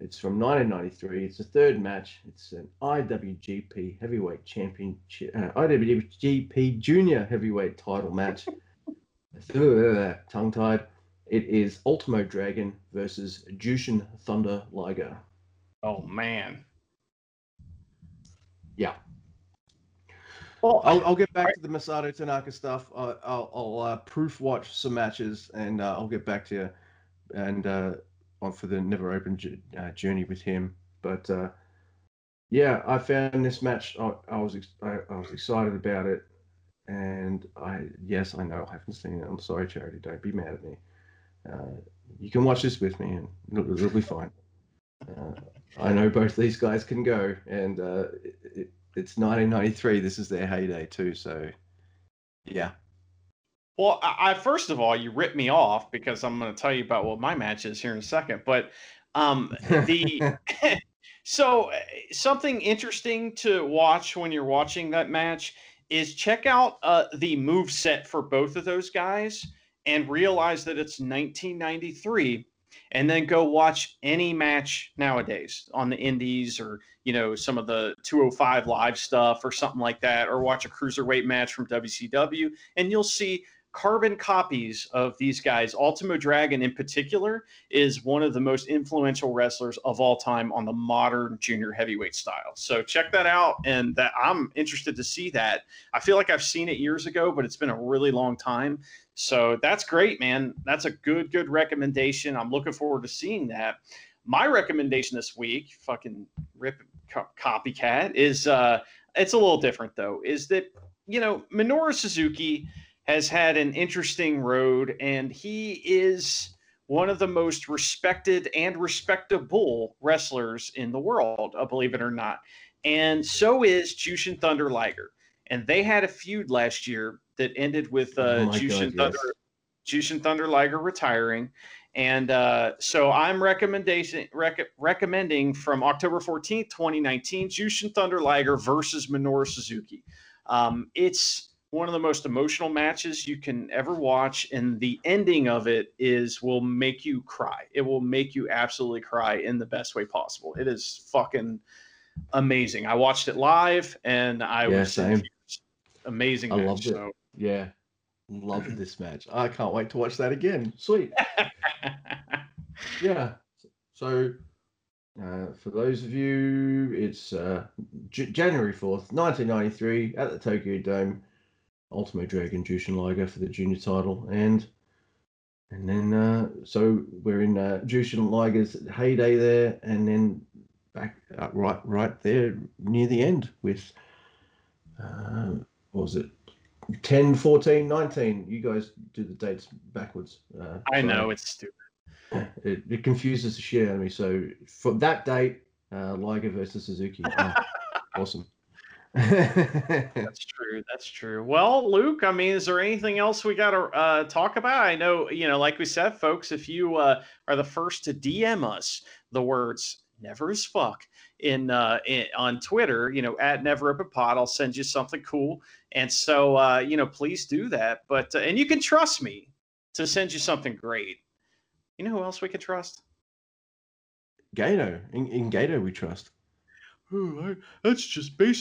It's from 1993. It's the third match. It's an IWGP Heavyweight Championship, uh, IWGP Junior Heavyweight Title match. Tongue tied. It is Ultimo Dragon versus Jushin Thunder Liger. Oh man. Yeah. Well, I'll, I'll get back to the Masato Tanaka stuff. I'll, I'll, I'll uh, proof watch some matches and uh, I'll get back to you and uh, on for the Never Open uh, journey with him. But uh, yeah, I found this match. I, I was I, I, was excited about it, and I yes, I know I haven't seen it. I'm sorry, Charity. Don't be mad at me. Uh, you can watch this with me, and it'll, it'll be fine. I know both these guys can go, and it, it, it's 1993. This is their heyday too. So, yeah. Well, I, first of all, you ripped me off because I'm going to tell you about what my match is here in a second. But um, the so uh, something interesting to watch when you're watching that match is check out uh, the move set for both of those guys and realize that it's 1993 and then go watch any match nowadays on the indies or you know some of the 205 live stuff or something like that or watch a cruiserweight match from WCW and you'll see carbon copies of these guys. Ultimo Dragon, in particular, is one of the most influential wrestlers of all time on the modern junior heavyweight style. So check that out, and that I'm interested to see that. I feel like I've seen it years ago, but it's been a really long time. So that's great, man. That's a good, good recommendation. I'm looking forward to seeing that. My recommendation this week, fucking rip co- copycat, is uh, it's a little different though. Is that you know Minoru Suzuki has had an interesting road, and he is one of the most respected and respectable wrestlers in the world, uh, believe it or not. And so is Jushin Thunder Liger. And they had a feud last year that ended with uh, oh Jushin, God, Thunder, yes. Jushin Thunder Liger retiring. And uh, so I'm recommendation rec- recommending from October 14th, 2019, Jushin Thunder Liger versus Minoru Suzuki. Um, it's one of the most emotional matches you can ever watch and the ending of it is will make you cry. It will make you absolutely cry in the best way possible. It is fucking amazing. I watched it live and i yeah, was same. amazing i match, loved it. so. yeah. Loved this match. I can't wait to watch that again. Sweet. Yeah. So uh, for those of you it's uh, J- january 4th 1993 at the tokyo dome Ultimo Dragon Jushin Liger for the junior title, and and then uh, so we're in uh, Jushin Liger's heyday there, and then back uh, right right there near the end with uh, what was it? 10 14 19 you guys do the dates backwards uh, i so know it's stupid. it, it, confuses the shit out of me. So for that date uh, liger versus suzuki. Oh, awesome that's true. That's true. Well, Luke, I mean, is there anything else we got to uh, talk about? I know, you know, like we said, folks, if you uh, are the first to DM us the words never as fuck in, uh, in on Twitter, you know, at never a pod, I'll send you something cool. And so, uh, you know, please do that. But, uh, and you can trust me to send you something great. You know who else we can trust? Gedo. In, in Gedo, we trust. Oh, I, that's just basic